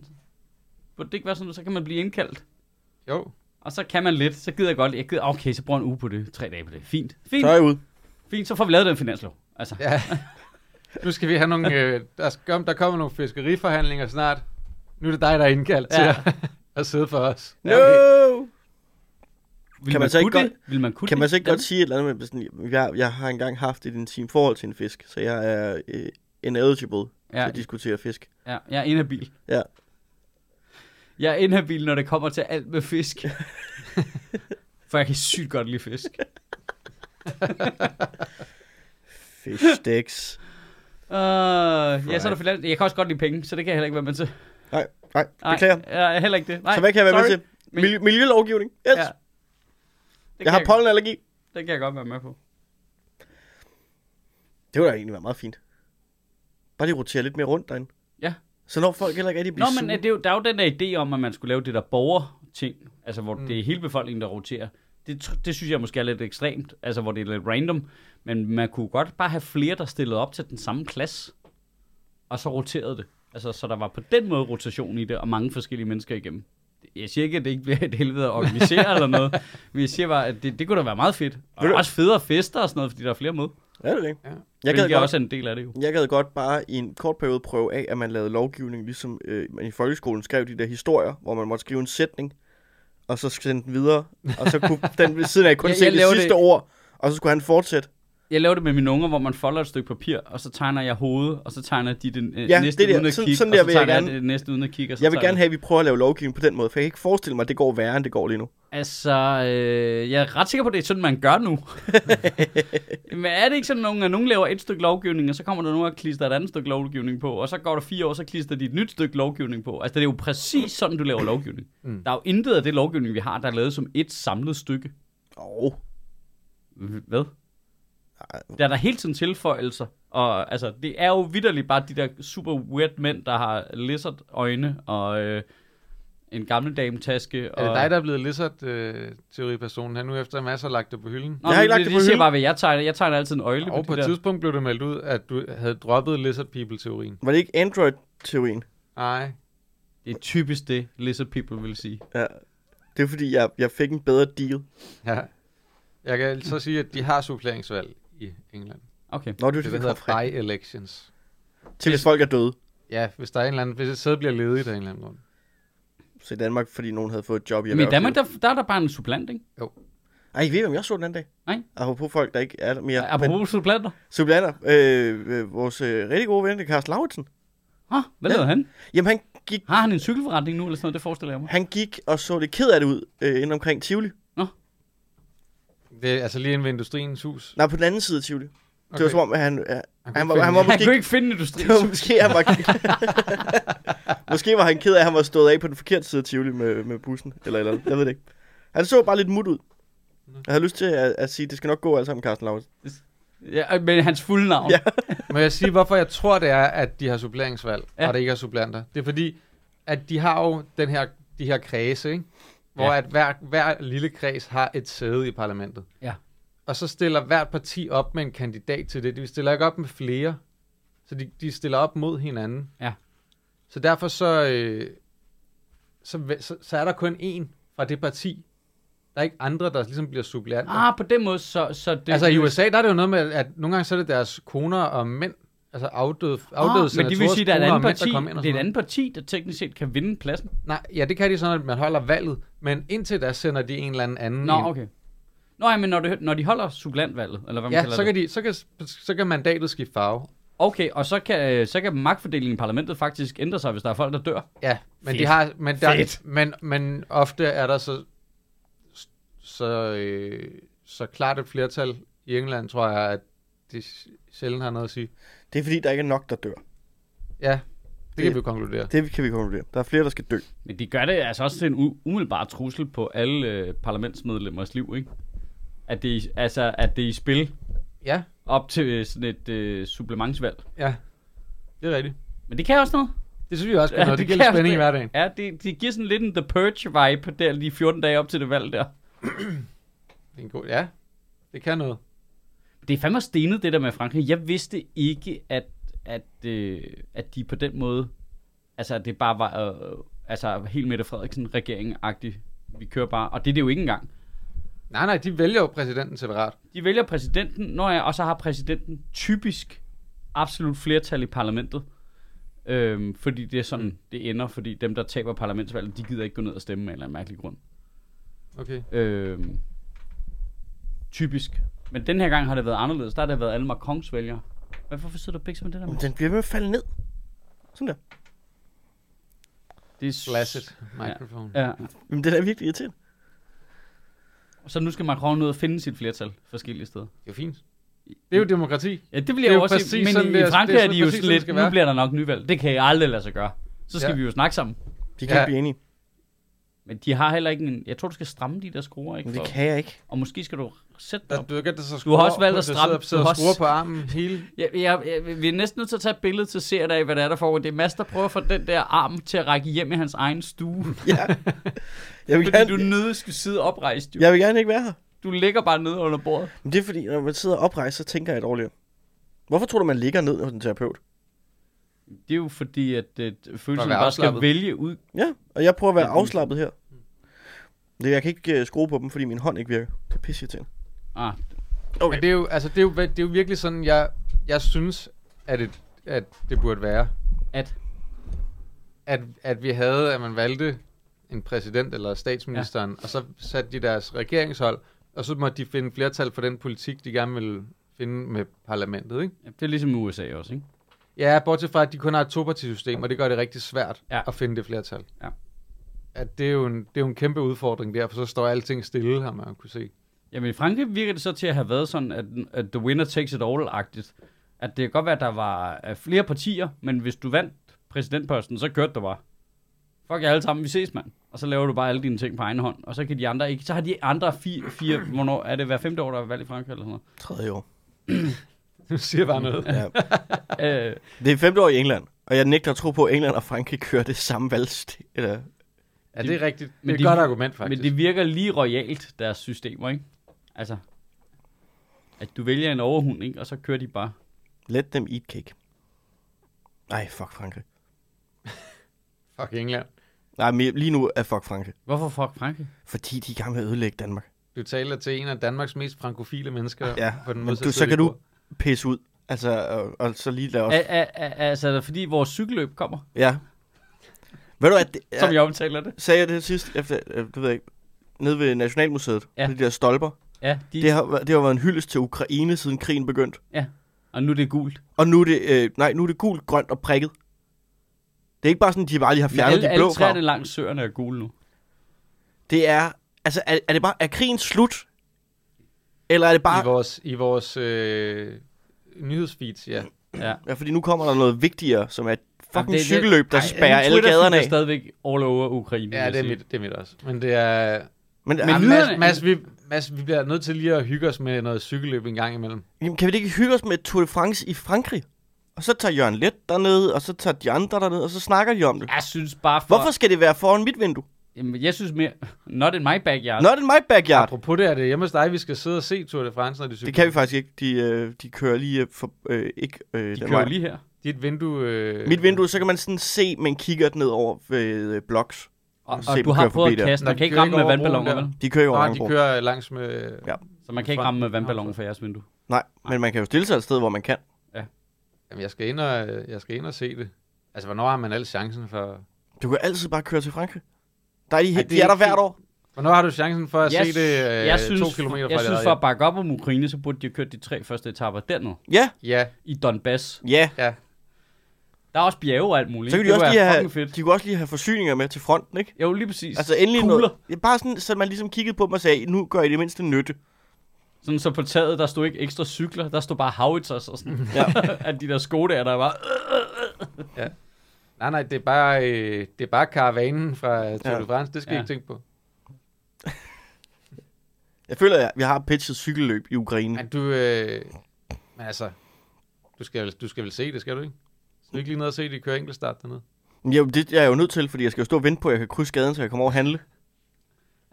Burde det ikke være sådan, så kan man blive indkaldt. Jo. Og så kan man lidt, så gider jeg godt, jeg gider, okay, så bruger en uge på det, tre dage på det. Fint, fint, så er jeg ude. fint, så får vi lavet den finanslov. Altså, Ja. [laughs] Nu skal vi have nogle... Øh, der, skal, der kommer nogle fiskeriforhandlinger snart. Nu er det dig, der er indkaldt Ja. til at, [laughs] at sidde for os. No! vil kan man så ikke godt-? Vil man kunne Kan man så ikke det? godt sige et eller andet med sådan, jeg, jeg har engang haft et intimt forhold til en fisk, så jeg er øh, ineligible ja. Ja, til at diskutere fisk. ja, jeg er inhabil. Ja. Jeg er inhabil, når det kommer til alt med fisk. [laughs] For jeg kan sygt godt lide fisk. Fish sticks. Uh, ja, så er der finans. Jeg kan også godt lide penge, så det kan jeg heller ikke være med til. Nej, nej, Nej, beklager. jeg er heller ikke det. Nej, så hvad kan jeg være sorry. med til? Miljø, miljølovgivning? Yes. Ja. Det Jeg kan har pollenallergi. Det kan jeg godt være med på. Det var da egentlig være meget fint. Bare lige rotere lidt mere rundt derinde. Så når folk heller ikke rigtig Nå, bliver men sure. øh, det er jo, der er jo den der idé om, at man skulle lave det der borgerting, altså hvor Mm. det er hele befolkningen, der roterer. Det, det synes jeg måske er lidt ekstremt, altså hvor det er lidt random, men man kunne godt bare have flere, der stillede op til den samme plads, og så roterede det. Altså, så der var på den måde rotation i det, og mange forskellige mennesker igennem. Jeg siger ikke, at det ikke bliver et helvede at organisere eller noget, [laughs] men jeg siger bare, at det, det kunne da være meget fedt. Og også federe fester og sådan noget, fordi der er flere med. Ja, det er det. Ja. Jeg gad, godt, også en del af det jo. jeg gad godt bare i en kort periode prøve af, at man lavede lovgivning, ligesom øh, man i folkeskolen skrev de der historier, hvor man måtte skrive en sætning, og så sende den videre, og så kunne [laughs] den ved siden af kun Jeg- se det sidste det- ord, og så skulle han fortsætte. Jeg laver det med mine unger, hvor man folder et stykke papir, og så tegner jeg hovedet, og så tegner de den øh, Ja, næste det der. uden at Sådan- kigge, sådan og der så vil jeg tegner jeg gerne- det næste uden at kigge. Og så Jeg vil gerne have, at vi prøver at lave lovgivning på den måde, for jeg kan ikke forestille mig, at det går værre, end det går lige nu. Altså, øh, jeg er ret sikker på, at det er sådan, man gør nu. [laughs] Men er det ikke sådan, nogen, at nogen laver et stykke lovgivning, og så kommer der nogen og klister et andet stykke lovgivning på, og så går der fire år, så klister de et nyt stykke lovgivning på. Altså, det er jo præcis sådan, du laver lovgivning. Mm. Der er jo intet af det lovgivning, vi har, der er lavet som et samlet stykke. Åh, oh, Hvad? Der er der hele tiden tilføjelser. Og altså, det er jo vidderligt bare de der super weird mænd, der har lizard øjne og øh, en gammel dametaske. Er det og... dig, der er blevet lizard-teoripersonen her nu, efter en masse har lagt det på hylden? Nå, Jeg har ikke lagt det på Jeg siger hylden. bare, hvad jeg tegner. Jeg tegner altid en øjle Og på på et de der. tidspunkt blev det meldt ud, at du havde droppet lizard people-teorien. var det ikke Android-teorien? Nej. Det er typisk det, lizard people vil sige. Ja. Det er fordi, jeg, jeg fik en bedre deal. Ja. Jeg kan så sige, at de har suppleringsvalg i England. Okay. Nå, det er Det, det, der det hedder by-elections. Til hvis folk er døde. Ja, hvis der er en eller anden, hvis et sæde bliver ledigt af en eller anden grund. Så i Danmark, fordi nogen havde fået et job i Men i Danmark, der, der er der bare en supplant, ikke? Ej, ved I, hvem jeg så den anden dag? Nej. Apropos folk, der ikke er der mere. Ja, Apropos supplanter. Supplanter. Øh, øh, vores øh, rigtig gode ven, det er Carsten Lauritsen. Ah, hvad Ja. lavede han? Jamen, han gik, Har han en cykelforretning nu, eller sådan noget? Det forestiller jeg mig. han gik og så det ked af det ud øh, inden omkring Tivoli. Det er altså lige inde ved Industriens hus. Nej, på den anden side af Tivoli. Okay. Det var som om, at han, ja, Han, han var- han var det. Han måske- kunne ikke finde industri. det var måske, han var, [laughs] måske var han ked af, at han var stået af på den forkerte side af Tivoli med, med bussen. Eller, eller jeg ved det ikke. Han så bare lidt mut ud. Jeg havde lyst til at, at sige, at det skal nok gå alt sammen, Carsten Lauritsen. Ja, men hans fulde navn. Ja. Må jeg sige, hvorfor jeg tror, det er, at de har suppleringsvalg, Ja. ja. og det ikke er supplanter? Det er fordi, at de har jo den her, de her kredse, ikke? Hvor Ja. at hver, hver lille kreds har et sæde i parlamentet. Ja. Og så stiller hvert parti op med en kandidat til det. De stiller ikke op med flere, så de, de stiller op mod hinanden. Ja. Så derfor så, øh, så, så, så er der kun én fra det parti. Der er ikke andre, der ligesom bliver suppleanter. Ah, på den måde, så, så det... Det, altså i USA, der er det jo noget med, at nogle gange så er det deres koner og mænd, altså afdøde, afdøde ah, men det vil sige, at der er et andet parti, det er et andet parti, der teknisk set kan vinde pladsen. Nej, ja, det kan de sådan, at man holder valget, men indtil da sender de en eller anden anden Nå, ind. okay. Nå, ja, men når, det, når de holder suppleantvalget, eller hvad man Ja, kalder så det. kan, de, så, kan, så kan mandatet skifte farve. Okay, og så kan, så kan magtfordelingen i parlamentet faktisk ændre sig, hvis der er folk, der dør. Ja, men Fedt. de har, men, der, Fedt. men, men ofte er der så så, øh, så klart et flertal i England, tror jeg, at det sjældent har noget at sige. Det er fordi, der ikke er nok, der dør. Ja, det, Det- kan vi jo konkludere. Det kan vi konkludere. Der er flere, der skal dø. Men de gør det altså også til en u- umiddelbar trussel på alle øh, parlamentsmedlemmers liv, ikke? At det, er i- altså, at det er i spil Ja, op til øh, sådan et øh, supplementsvalg. ja, det er rigtigt. Men det kan også noget. Det synes vi også kan Ja, noget. det Det giver spænding i hverdagen. Ja, det, det giver sådan lidt en The Purge-vibe der de 14 dage op til det valg der. Det er en god, ja, det kan noget. Det er fandme stenet, det der med Frankrig. Jeg vidste ikke, at, at, øh, at de på den måde, altså at det bare var, øh, altså helt Mette Frederiksen regering-agtigt. Vi kører bare, og det er det jo ikke engang. Nej, nej, de vælger jo præsidenten separat. De vælger præsidenten, når jeg, og så har præsidenten typisk absolut flertal i parlamentet. Øhm, fordi det er sådan, det ender, fordi dem, der taber parlamentsvalget, de gider ikke gå ned og stemme af en eller anden mærkelig grund. Okay. Øhm, typisk. Men den her gang har det været anderledes. Der har det været alle Macrons vælgere. Hvorfor sidder du bikser med det der? Men Med? den bliver ved med at falde ned. Sådan der. Det er Flaccid microphone. Ja. Jamen, det er da virkelig irriterende. Så nu skal Macron ud og finde sit flertal forskellige steder. Det er jo fint. Det er jo demokrati. Ja, det vil Det er jo også præcis sige. Men sådan, i, det er- i Frankrig det er er de jo præcis sådan lidt, nu bliver der nok nyvalg. Det kan jeg aldrig lade sig gøre. Så skal Ja. vi jo snakke sammen. De kan Ja. ikke blive enige. Men de har heller ikke en... Jeg tror, du skal stramme de der skruer, ikke? Men det For, kan jeg ikke. og måske skal du sætte Der, dig op. du, kan, der, så Du har også valgt at der stramme- sidder, sidder du har og skruer på armen hele... Jeg, jeg, jeg, vi er næsten nødt til at tage et billede til seerne af, hvad det er, der foregår. Det er Mads, der prøver at få den der arm til at række hjem i hans egen stue. Ja. [laughs] Jeg vil, fordi gerne, du nødt skal sidde oprejst. Jo. jeg vil gerne ikke være her. Du ligger bare nede under bordet. Men det er fordi, når man sidder oprejst, så tænker jeg dårligere. Hvorfor tror du, man ligger ned hos en terapeut? Det er jo fordi, at øh, følelsen være bare skal afslappet. vælge ud. Ja, og jeg prøver at være afslappet her. Det, jeg kan ikke uh, skrue på dem, fordi min hånd ikke virker. Det er pisse irriterende. Ah, Okay. Men det er jo, altså, det er jo, det er jo virkelig sådan, jeg, jeg synes, at det, at det burde være. at At, at vi havde, at man valgte en præsident eller statsministeren, ja. og så satte de deres regeringshold, og så måtte de finde flertal for den politik, de gerne ville finde med parlamentet, ikke? ja, det er ligesom i USA også, ikke? Ja, bortset fra, at de kun har et topartisystem, og det gør det rigtig svært Ja. at finde det flertal. Ja. At det er, jo en, det er jo en kæmpe udfordring der, for så står alting stille, har man kunne se. Jamen i Frankrig virker det så til at have været sådan, at, at the winner takes it all-agtigt. At det kan godt være, at der var øh, flere partier, men hvis du vandt præsidentposten, så kørte du bare. Fuck jer alle sammen, vi ses mand. Og så laver du bare alle dine ting på egen hånd. Og så kan de andre ikke. Så har de andre fire, fire hvornår er det hver femte år, der er valg i Frankrig eller sådan Tredje år. [clears throat] [laughs] Du siger bare noget. Ja. [laughs] Øh, Det er femte år i England, og jeg nægter at tro på, at England og Frankrig kører det samme valgstil. Eller, Ja, det er rigtigt. Det Men er et de- godt argument, faktisk. men det virker lige royalt, deres systemer, ikke? Altså, at du vælger en overhund, ikke? Og så kører de bare. let them eat cake. Nej, fuck Frankrig. [laughs] Fuck England. Nej, men lige nu er fuck Frankrig. Hvorfor fuck Frankrig? Fordi de er i gang med at ødelægge Danmark. Du taler til en af Danmarks mest frankofile mennesker Ja, på den men modsatte du, så kan du pisse ud. Altså, og, og så lige lade os... Er, er, er, altså, er det fordi vores cykelløb kommer, Ja. Ved du at det, som ja, jeg omtaler det? sagde jeg det sidst, efter, øh, det ved jeg ikke, nede ved Nationalmuseet, Ja. ja. de der stolper. Ja, de, Det har, det har været en hyldest til Ukraine, siden krigen begyndte. og nu er det gult. Og nu er det, øh, nej, nu er det gult, grønt og prikket. Det er ikke bare sådan, de bare lige har fjernet alle, de blå alle træerne langs søerne er gule nu. Det er, altså, er, er det bare, er krigen slut? Eller er det I bare, vores, i vores øh, nyhedsfeeds, ja. Ja. ja, fordi nu kommer der noget vigtigere, som er et fucking Jamen, det- det- cykelløb, der Ej, spærrer alle gaderne er af. stadigvæk all over Ukraine. Ja, det er, jeg mit, det er mit også. Men det er... Men, Men men Men lyderne- Mads, Mads, vi, Mads, vi bliver nødt til lige at hygge os med noget cykelløb en gang imellem. jamen, kan vi ikke hygge os med Tour de France i Frankrig? Og så tager Jørgen Let dernede, og så tager de andre dernede, og så snakker de om det. Jeg synes bare for... Hvorfor skal det være foran mit vindue? Jamen, jeg synes mere... Not in my backyard. Not in my backyard. Apropos det, er det hjemme hos dig, vi skal sidde og se Tour de France, når de cykler. Det kan vi faktisk ikke. De, øh, de kører lige øh, for, øh, ikke øh, De den kører vej. lige her. Dit vindue... Øh, Mit vindue, så kan man sådan se med en kikkert ned over ved øh, Blocks. Og, Se og dem du har prøvet at kaste. Man kan ikke ramme med vandballoner, vel? De kører jo over Nå, de kører langs med... Ja. Så man kan ikke ramme med vandballoner for jeres vindue. Nej, men man kan jo stille sig et sted, hvor man kan. Jamen, jeg skal, ind og, jeg skal ind og se det. Altså, hvornår har man alle chancen for... Du kan altid bare køre til Frankrig. Der er de, Ej, de det er er der hvert år. Hvornår har du chancen for at Jeg se det øh, jeg synes, to kilometer fra jeg synes for at bakke op om Ukraine, så burde de have kørt de tre første etaper dernede. Ja, Ja, I Donbass. ja. ja. Der er også bjerge og alt muligt. Så kan de Det også kunne lige have, fucking fedt. de kunne også lige have forsyninger med til fronten, ikke? Jo, lige præcis. Altså endelig Kugler. noget. Ja, bare sådan, så man ligesom kiggede på dem og sagde, nu gør I det mindste nytte. Sådan så på taget, der stod ikke ekstra cykler, der stod bare howitzers og sådan. Ja. [laughs] at de der sko der, der var... Nej, nej, det er bare, øh, det er bare karavanen fra Tour Ja. de France. Det skal ja. Ja. ikke tænke på. [laughs] Jeg føler, at vi har pitchet cykelløb i Ukraine. Men du, øh, men altså, du skal, du skal vel se det, skal du ikke? Skal du ikke lige ned og se, at de kører enkeltstart dernede? Jo, det er jeg jo nødt til, fordi jeg skal jo stå og vente på, at jeg kan krydse gaden, så jeg kommer over og handle.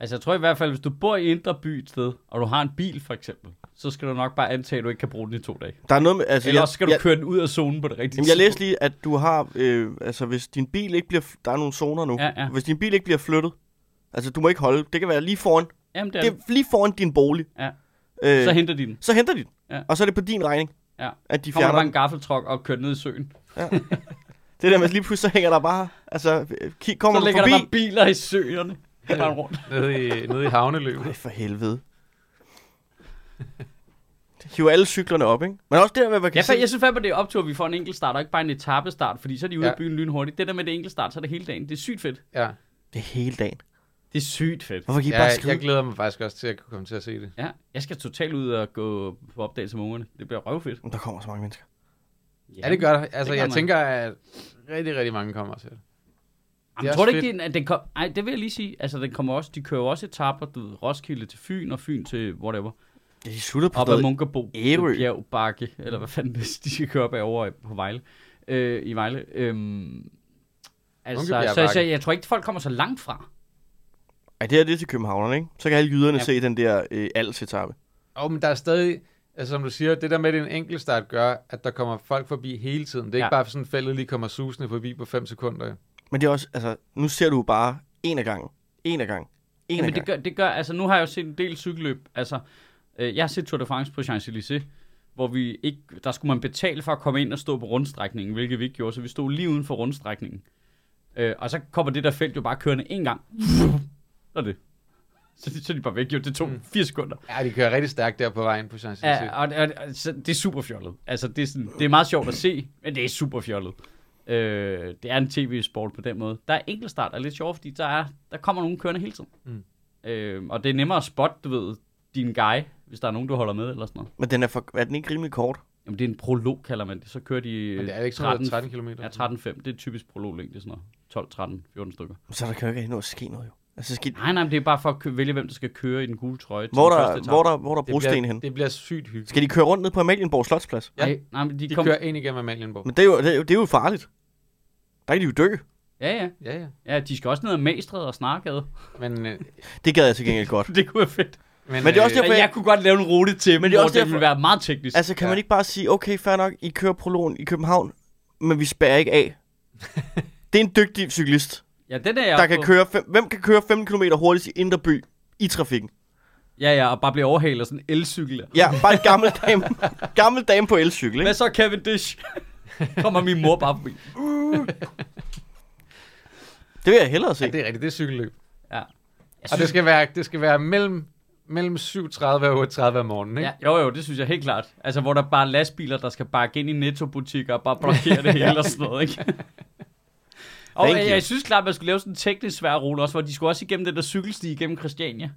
Altså, jeg tror i hvert fald, hvis du bor i Indre By et sted, og du har en bil for eksempel, så skal du nok bare antage, at du ikke kan bruge den i to dage. Der er noget med, altså, Eller jeg, også skal du jeg, køre den ud af zonen på det rigtige jamen, jeg læste lige, at du har, øh, altså hvis din bil ikke bliver, der er nogle zoner nu. Ja, ja. Hvis din bil ikke bliver flyttet, altså du må ikke holde, det kan være lige foran, Jamen, det er det er lige foran din bolig. Ja. Øh, Så henter de den. så henter de den. Ja. Og så er det på din regning, Ja. at de Kommer fjerner bare den. en gaffeltruck og kører ned i søen. Det der med, at lige pludselig så hænger der bare, altså, øh, kommer så du ligger forbi. der bare biler i søerne. Bare rundt. [laughs] Nede i, nede i havneløbet. Ej, for helvede. Hiver alle cyklerne op, ikke? Men også der, hvad man kan Jeg, se. jeg synes fandme, det er optur, at vi får en enkelt start, og ikke bare en etappestart, fordi så er de ude Ja. ja. i byen lynhurtigt. Det der med det enkelt start, så er det hele dagen. Det er sygt fedt. Ja, Det er hele dagen. Det er sygt fedt. Hvorfor kan I ja bare skrive? jeg glæder mig faktisk også til at komme til at se det. Ja, jeg skal totalt ud og gå på opdagelse med ungerne. Det bliver røvfedt. Der kommer så mange mennesker. Ja, det gør der. Altså, gør jeg man. tænker, at rigtig, rigtig mange kommer til det. Jamen, er tror du ikke, det, er- at den kom... Ej, det vil jeg lige sige. Altså, den kommer også, de kører jo også etaper, du ved, Roskilde til Fyn, og Fyn til whatever. Ja, de slutter på Op ad. Munkerbo, Ærø. Bjergbakke, eller hvad fanden det er, de skal køre op ad over på Vejle. Øh, I Vejle. Øhm, altså, så, så, jeg tror ikke, folk kommer så langt fra. Ej, det her det er til københavnerne, ikke? Så kan alle jyderne Ja. se den der øh, alts-etappe. Og men der er stadig, altså som du siger, det der med, at det er en enkeltstart gør, at der kommer folk forbi hele tiden. Det er Ja. ikke bare sådan, at feltet lige kommer susende forbi på 5 sekunder. Men det er også, altså, nu ser du bare en af gangen. En af gangen. En af Jamen, det gangen. gør, det gør, altså nu har jeg jo set en del cykelløb. Altså, øh, jeg har set Tour de France på Champs-Élysées, hvor vi ikke, der skulle man betale for at komme ind og stå på rundstrækningen, hvilket vi ikke gjorde, så vi stod lige uden for rundstrækningen. Øh, og så kommer det der felt jo bare kørende en gang. [laughs] Så er det. Så, så er de bare væk, jo. Det tog Mm. 4 sekunder. Ja, de kører rigtig stærkt der på vejen på Champs-Élysées. Ja, og, og, og så, det er super fjollet. Altså, det er, sådan, det er meget sjovt at se, men det er super fjollet. Øh, det er en tv-sport på den måde. Der er enkeltstart, er lidt sjovt, fordi der, er, der kommer nogen kørende hele tiden. Mm. Øh, og det er nemmere at spotte, du ved, din guy, hvis der er nogen, du holder med eller sådan noget. Men den er, for, er den ikke rimelig kort? Jamen, det er en prolog, kalder man det. Så kører de Men det er ikke sådan 13, noget 13 km. ja, 13-5. Det er typisk prologlængde, sådan noget. 12, 13, 14 stykker. Så der kan jo ikke nå at ske noget, jo. Altså, skal, Nej, nej, men det er bare for at kø- vælge, hvem der skal køre i den gule trøje. til hvor, der, hvor, der, hvor der er det brosten bliver, hen? det bliver sygt hyggeligt. Skal de køre rundt ned på Amalienborg Slotsplads? Ja. Nej, nej, men de, De kom... kører ind igennem Amalienborg. Men det er jo, det er jo, det er jo farligt. Der kan de jo dø. Ja, ja. Ja, ja. Ja, de skal også ned ad Magstred og Snargade. Men, øh, [laughs] Det gad jeg til gengæld godt. [laughs] det kunne være fedt. men, Men det er også øh, derfor, Men jeg kunne godt lave en rute til, men det, det er hvor også det derfor- ville være meget teknisk. Altså, kan Ja. man ikke bare sige, okay, fair nok, I kører prologen i København, men vi spærrer ikke af. [laughs] det er en dygtig cyklist, ja, den er jeg der oppe kan på. køre, fem, hvem kan køre 15 km hurtigst i Indre By i trafikken? Ja, ja, og bare blive overhalet af sådan en elcykel. Ja, bare en gammel dame, gammel dame på elcykel, ikke? Hvad så, Kevin Dish? Kommer min mor bare forbi. [laughs] Det vil jeg hellere se. Ja, det er rigtigt. Det er cykelløb. Ja. Jeg Og det skal være, det skal være mellem, mellem 7.30 og 8.30 om morgenen, ikke? Ja, jo, jo, det synes jeg helt klart. Altså, hvor der bare er lastbiler, der skal bakke ind i nettobutikker og bare blokere det hele og sådan noget, ikke? [laughs] Og Thank jeg, jeg synes klart, at man skulle lave sådan en teknisk svær rute også, hvor de skulle også igennem den der cykelsti igennem Christiania.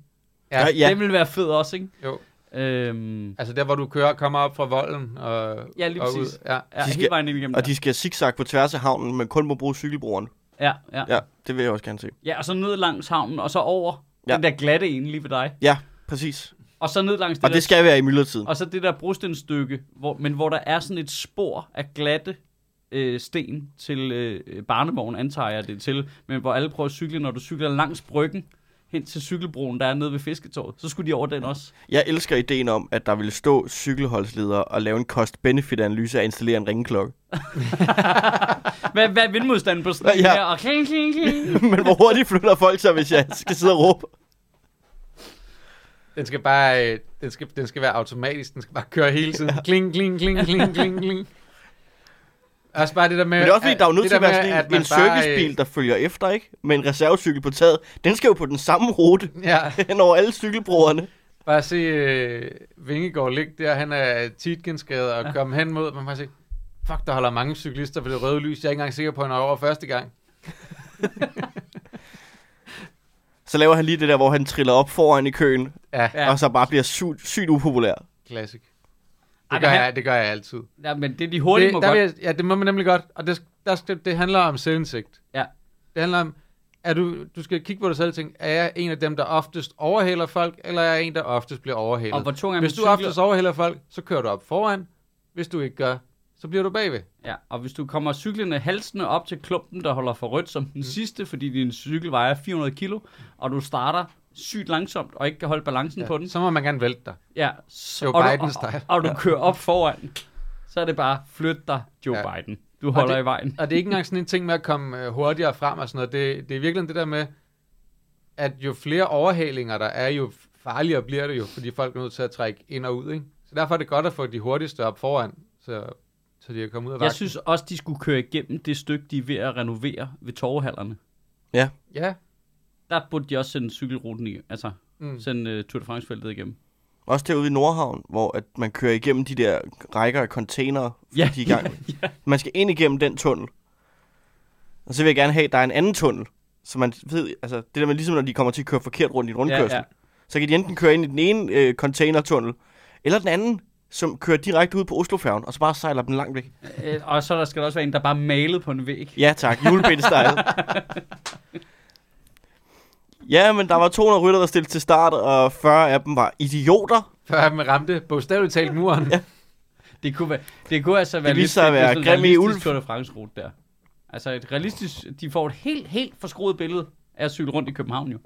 Ja, Ja. ja. Det ville være fedt også, ikke? Jo. Øhm, Altså der, hvor du kører, kommer op fra volden og, Ja, lige og præcis. ud. Ja. ja, De hele skal- vejen ind igennem Og der. de skal zigzag på tværs af havnen, men kun må bruge cykelbroren. Ja, ja. Ja, det vil jeg også gerne se. Ja, og så ned langs havnen, og så over Ja. den der glatte en lige ved dig. Ja, præcis. Og så ned langs det Og der, det skal være i myldretiden. og så det der brostenstykke, hvor, men hvor der er sådan et spor af glatte øh, sten til øh, barnevogn, antager jeg det til, men hvor alle prøver at cykle, når du cykler langs bryggen hen til cykelbroen, der er nede ved Fisketorvet, så skulle de over den også. Jeg elsker ideen om, at der ville stå cykelholdsledere og lave en cost-benefit-analyse af at installere en ringeklokke. [laughs] Hvad, hvad er vindmodstanden på sådan en Ja. her? Og kling, kling, kling. [laughs] Men hvor hurtigt flytter folk sig, hvis jeg skal sidde og råbe? Den skal bare, øh, den skal, den skal være automatisk. Den skal bare køre hele tiden. Kling, kling, kling, kling, kling, kling. Altså bare det der med... Men det er også fordi, der er jo nødt til at være sådan at en, en bare, øh, servicebil, der følger efter, ikke? Med en reservecykel på taget. Den skal jo på den samme rute [laughs] Ja, [laughs] hen over alle cykelbrugerne. bare se øh, Vingegaard ligge der, han er Tietgensgade og Ja. komme hen mod, man bare se, fuck, der holder mange cyklister ved det røde lys, jeg er ikke engang sikker på, at han er over første gang. [laughs] Så laver han lige det der, hvor han triller op foran i køen, Ja, og så bare bliver sygt, sygt upopulær. classic. Det gør, han- jeg, det gør jeg altid. Ja, men det er de hurtige det, må der godt. jeg, ja, det må man nemlig godt, og det, der det handler om selvindsigt. Ja. Det handler om, at du, du skal kigge på dig selv og tænke, er jeg en af dem, der oftest overhælder folk, eller er jeg en, der oftest bliver overhældet? Og hvor tung er Hvis du cykel? oftest overhælder folk, så kører du op foran. Hvis du ikke gør, så bliver du bagved. Ja, og hvis du kommer cyklende halsende op til klumpen, der holder for rødt som den mm. sidste, fordi din cykel vejer 400 kilo, og du starter sygt langsomt og ikke kan holde balancen ja. på den, Så må man gerne vælte dig. ja, så, Joe og, du, og, Biden-style. og du kører op foran, så er det bare, flyt dig, Joe Ja. Biden. Du holder det- i vejen. Og det er ikke engang sådan en ting med at komme øh, hurtigere frem og sådan noget. Det, det er virkelig det der med, at jo flere overhalinger der er, jo farligere bliver det jo, fordi folk er nødt til at trække ind og ud. Ikke? Så derfor er det godt at få de hurtigste op foran, så, så de kan komme ud af Jeg vagten. synes også, de skulle køre igennem det stykke, de er ved at renovere ved torvehallerne. Ja, Der burde de også sende cykelruten i, altså mm. sende uh, Tour de France-feltet igennem. Også derude i Nordhavn, hvor at man kører igennem de der rækker af containere, Ja, de er i gang. [laughs] ja. Man skal ind igennem den tunnel. Og så vil jeg gerne have, at der er en anden tunnel. Så man ved, altså det der med ligesom, når de kommer til at køre forkert rundt i en rundkørsel. Ja, Ja, ja. ja. Så kan de enten køre ind i den ene øh, containertunnel, eller den anden, som kører direkte ud på Oslofærgen, og så bare sejler den langt væk. Øh, og så der skal der også være en, der bare malet på en væg. Ja tak, julebitte-style. [laughs] ja, men der var 200 rytter, der stillede til start, og 40 af dem var idioter. Før man ramte bogstaveligt talt muren. Ja. Det kunne, være, det kunne altså være Det lidt at være sådan en Grim i realistisk Ulf. Tour de France-rute der. Altså et realistisk, de får et helt, helt forskruet billede af at cykle rundt i København jo.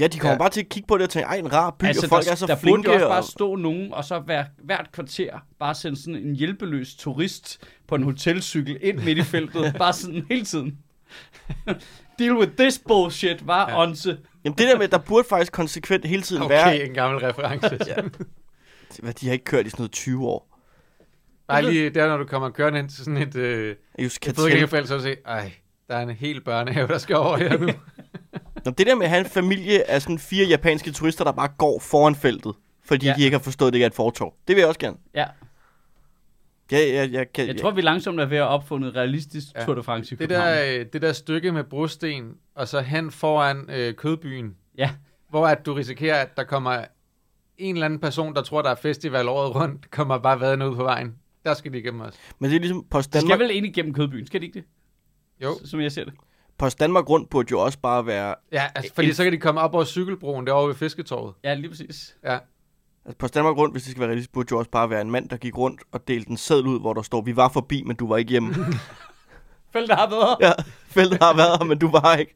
Ja, de kommer Ja. bare til at kigge på det og tænke, ej, en rar by, altså, og folk der, er så der burde flinke. jo også og... bare stå nogen, og så hver, hvert kvarter bare sende sådan en hjælpeløs turist på en hotelcykel ind midt i feltet. [laughs] bare sådan hele tiden. [laughs] Deal with this bullshit, var Ja. Onse. Jamen det der med, der burde faktisk konsekvent hele tiden Okay, være... en gammel reference. [laughs] Ja. Hvad, de har ikke kørt i sådan noget 20 år. Bare lige der, når du kommer kørende ind til sådan et... Øh, Just et fodgængerfelt, så se, ej, der er en hel børnehave, der skal over her nu. [laughs] Nå, det der med at have en familie af sådan fire japanske turister, der bare går foran feltet, fordi Ja. ja. de ikke har forstået, at det ikke er et fortov. Det vil jeg også gerne. Ja, Ja, ja, jeg, kan, jeg tror, vi langsomt er ved at opfunde et realistisk Ja. ja. Tour de France i Det der, øh, det der stykke med brosten, og så hen foran øh, kødbyen, Ja. hvor at du risikerer, at der kommer en eller anden person, der tror, der er festival året rundt, kommer bare vadende ud på vejen. Der skal de igennem os. Men det er ligesom, Post De skal Danmark, vel ind igennem Kødbyen, skal de ikke det? Jo. S- Som jeg ser det. Post Danmark rundt burde jo også bare være... Ja, altså, fordi En- så kan de komme op over cykelbroen derovre ved Fisketorvet. Ja, lige præcis. Ja. Altså Post Danmark rundt, hvis det skal være realistisk, burde jo også bare være en mand, der gik rundt og delte en seddel ud, hvor der står, vi var forbi, men du var ikke hjemme. [laughs] Feltet har været ja, feltet har været her, men du var ikke.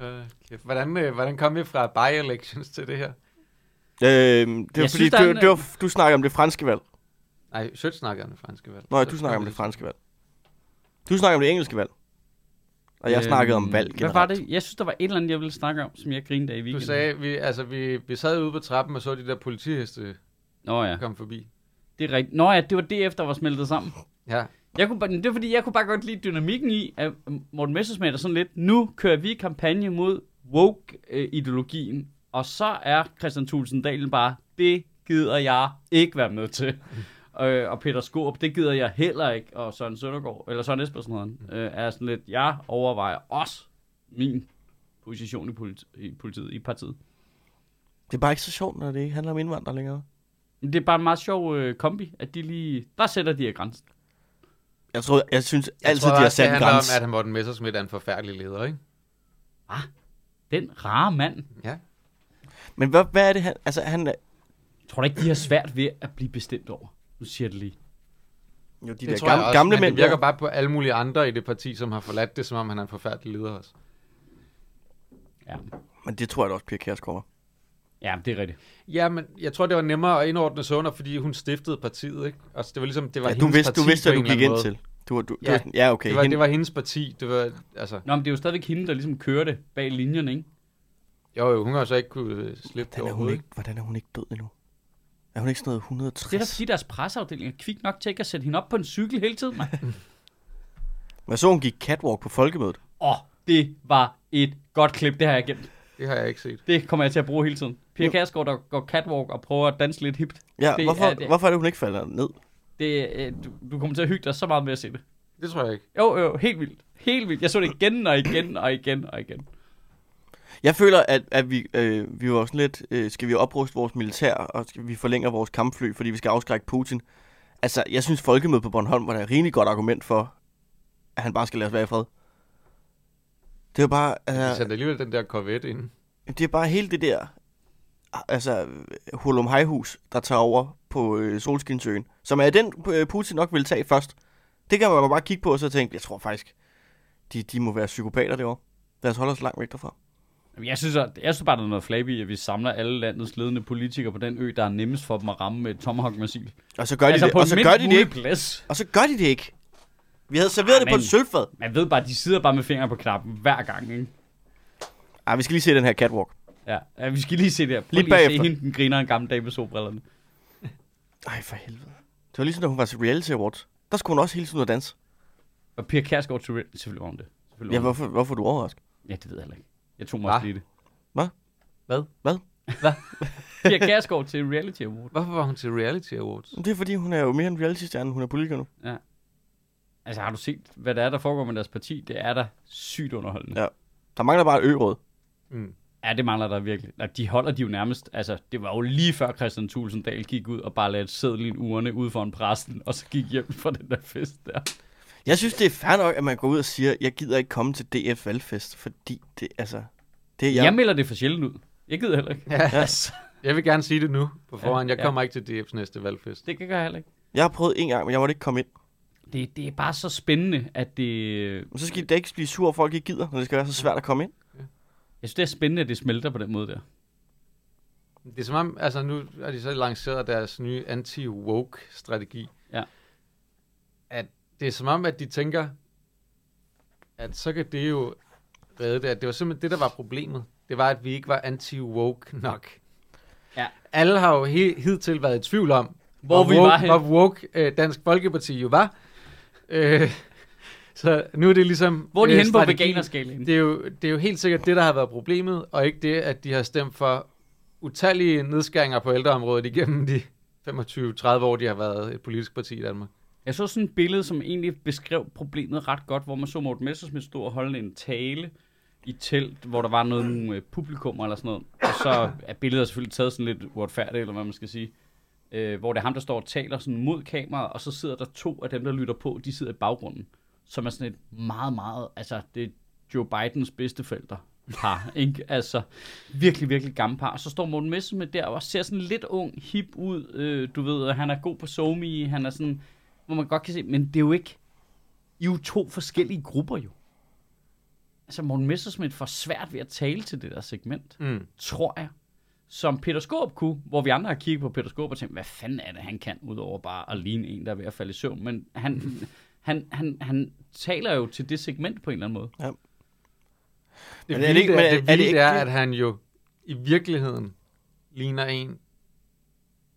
Øh, kæft. Hvordan, øh, hvordan kom vi fra by-elections til det her? Øhm, det var Jeg fordi, synes, der er du, en- det var, du snakker om det franske valg. Nej, Sødt snakker om det franske valg. Så du snakker om det franske valg. Du snakker om det engelske valg. Og jeg Øhm, snakkede om valg generelt. Hvad var det? Jeg synes, der var et eller andet, jeg ville snakke om, som jeg grinede af i Du weekenden. sagde, vi, altså, vi, vi sad ude på trappen og så de der politiheste Nå ja, komme forbi. det er rigtigt. Nå ja, det var det efter, var smeltet sammen. Ja, Jeg kunne, bare- det er fordi, jeg kunne bare godt lide dynamikken i, at Morten Messersmith er sådan lidt, nu kører vi kampagne mod woke-ideologien, og så er Christian Thulsen Dahlen bare, det gider jeg ikke være med til. Øh, og Peter Skorup, det gider jeg heller ikke, og Søren Søndergaard, eller Søren Espersen hedder han, øh, er sådan lidt, jeg overvejer også min position i, politi- i politiet, i partiet. Det er bare ikke så sjovt, når det ikke handler om indvandrere længere. Det er bare en meget sjov øh, kombi, at de lige, der sætter de her grænsen. Jeg tror, jeg synes jeg altid, tror de har sat det en handler om, grænse. at han Morten Messersmith er en forfærdelig leder, ikke? Den rare mand. Ja. Men hvad, hvad er det, han... Altså, han er... Tror du ikke, de har svært ved at blive bestemt over? Nu siger jeg det lige. Jo, de Det der tror jeg gamle, også, gamle men mænd... det virker bare på alle mulige andre i det parti, som har forladt det, som om han er en forfærdelig leder også. Ja, Men det tror jeg da også, Pia Kjærsgaard var. ja det er rigtigt. Ja, men jeg tror, det var nemmere at indordne sig under, fordi hun stiftede partiet, ikke? Altså, det var ligesom, det var Ja, du hendes vidste, parti du vidste, hvad du gik ind til. Du, var- du, Ja. Du, ja, okay. Det var, hende- det var hendes parti. Det var, altså, Nå, men det er jo stadigvæk hende, der ligesom kører det bag linjerne, ikke? jo, jo, hun har så ikke kunne slippe det Hvordan er, hun ikke, hvordan er hun ikke død endnu? Er hun ikke sådan noget 160? Det er da fordi, deres presseafdeling er kvik nok til ikke at sætte hende op på en cykel hele tiden. Men jeg [laughs] så, hun gik catwalk på folkemødet. Åh, oh, det var et godt klip, det har jeg gemt. Det har jeg ikke set. Det kommer jeg til at bruge hele tiden. Pia. Kærsgaard, der går catwalk og prøver at danse lidt hipt. Ja, Det hvorfor, er det. hvorfor er det, hun ikke falder ned? Det, øh, du, du kommer til at hygge dig så meget med at se det. Det tror jeg ikke. Jo, jo, helt vildt. Helt vildt. Jeg så det igen og igen og igen og igen. Jeg føler, at, at vi, øh, vi var sådan lidt, øh, skal vi opruste vores militær, og skal vi forlænger vores kampfly, fordi vi skal afskrække Putin. Altså, jeg synes, folkemødet på Bornholm var et rimelig godt argument for, at han bare skal lade os være i fred. Det er jo bare, Ja. De altså, sendte alligevel den der Corvette ind. det er bare hele det der, altså, Hulum Hejhus, der tager over på øh, Solskinsøen, som er den, øh, Putin nok vil tage først. Det kan man bare kigge på, og så tænke, jeg tror faktisk, de, de må være psykopater derovre. Lad os holde os langt væk derfra. Jeg synes, at, jeg synes bare, der er noget flabby, i, at vi samler alle landets ledende politikere på den ø, der er nemmest for dem at ramme med et tomahawk-missil. Og så gør de altså det, på og så gør de det ikke. Plads. Og så gør de det ikke. Vi havde serveret Ah, det på men- et sølvfad. Man ved bare, de sidder bare med fingre på knappen hver gang, ikke? Ej, vi skal lige se den her catwalk. Ja, ja vi skal lige se det her. Prøv Lige lige, se hende, den griner en gammel dame med solbrillerne. [laughs] Ej, for helvede. Det var ligesom, da hun var til Reality Awards. Der skulle hun også hele tiden ud og danse. Og Pia Kærsgaard til Re- selvfølgelig var hun det. Selvfølgelig Ja, hvorfor, hvorfor er du overrasket? Ja, det ved jeg heller ikke. Jeg tog mig også lige det. Hvad? Hvad? [laughs] Pia Kærsgaard til Reality Award. Hvorfor var hun til Reality Awards? Det er fordi, hun er jo mere en reality-stjerne, hun er politiker nu. Altså, har du set, hvad der er, der foregår med deres parti? Det er da sygt underholdende. Ja. Der mangler bare ø-råd. Mm. Ja, det mangler der virkelig. Nej, de holder de jo nærmest, altså det var jo lige før Christian Tulsendal gik ud og bare lagde et seddel i en urne ude foran præsten, og så gik hjem fra den der fest der. Jeg synes, det er fair nok, at man går ud og siger, jeg gider ikke komme til DF Valgfest, fordi det, altså... Det er Ja. jeg. Jeg melder det for sjældent ud. Jeg gider heller ikke. Ja. Altså, Jeg vil gerne sige det nu på forhånd. Jeg ja. kommer ikke til DF's næste valgfest. det kan jeg heller ikke. jeg har prøvet en gang, men jeg måtte ikke komme ind. Det, det er bare så spændende, at det... Men så skal det ikke blive sur, at folk ikke gider, når det skal være så svært at komme ind. Jeg synes, det er spændende, at det smelter på den måde der. Det er som om, altså nu har de så lanceret deres nye anti-woke-strategi. Ja. At det er som om, at de tænker, at så kan det jo redde det. At det var simpelthen det, der var problemet. Det var, at vi ikke var anti-woke nok. Ja. Alle har jo he- hidtil været i tvivl om, Hvor vi woke, var hvor woke øh, Dansk Folkeparti jo var. Øh, så nu er det ligesom... Hvor er de øh, henne på veganerskalaen? Det er, jo, det er jo helt sikkert det, der har været problemet, og ikke det, at de har stemt for utallige nedskæringer på ældreområdet igennem de 25-30 år, de har været et politisk parti i Danmark. Jeg så sådan et billede, som egentlig beskrev problemet ret godt, hvor man så Morten Messersmith stå og holde en tale i telt, hvor der var noget øh, publikum eller sådan noget. Og så er billedet selvfølgelig taget sådan lidt uretfærdigt, eller hvad man skal sige. Øh, hvor det er ham, der står og taler sådan mod kameraet, og så sidder der to af dem, der lytter på, de sidder i baggrunden. Som er sådan et meget, meget, altså det er Joe Bidens bedsteforældre par, [laughs] ikke? Altså, virkelig, virkelig gammel par. Og så står Morten Messersmith der og ser sådan lidt ung, hip ud. Øh, du ved, han er god på somi, han er sådan, hvor man godt kan se, men det er jo ikke, I er jo to forskellige grupper jo. Altså Morten Messersmith får svært ved at tale til det der segment, Mm. tror jeg. Som Peter Skåb kunne, hvor vi andre har kigget på Peter Skåb og tænkt, hvad fanden er det, han kan, udover bare at ligne en, der er ved at falde i søvn. Men han, [laughs] han, han, han taler jo til det segment på en eller anden måde. Det Men er det ikke- men er, det er det ikke er, at han jo i virkeligheden ligner en,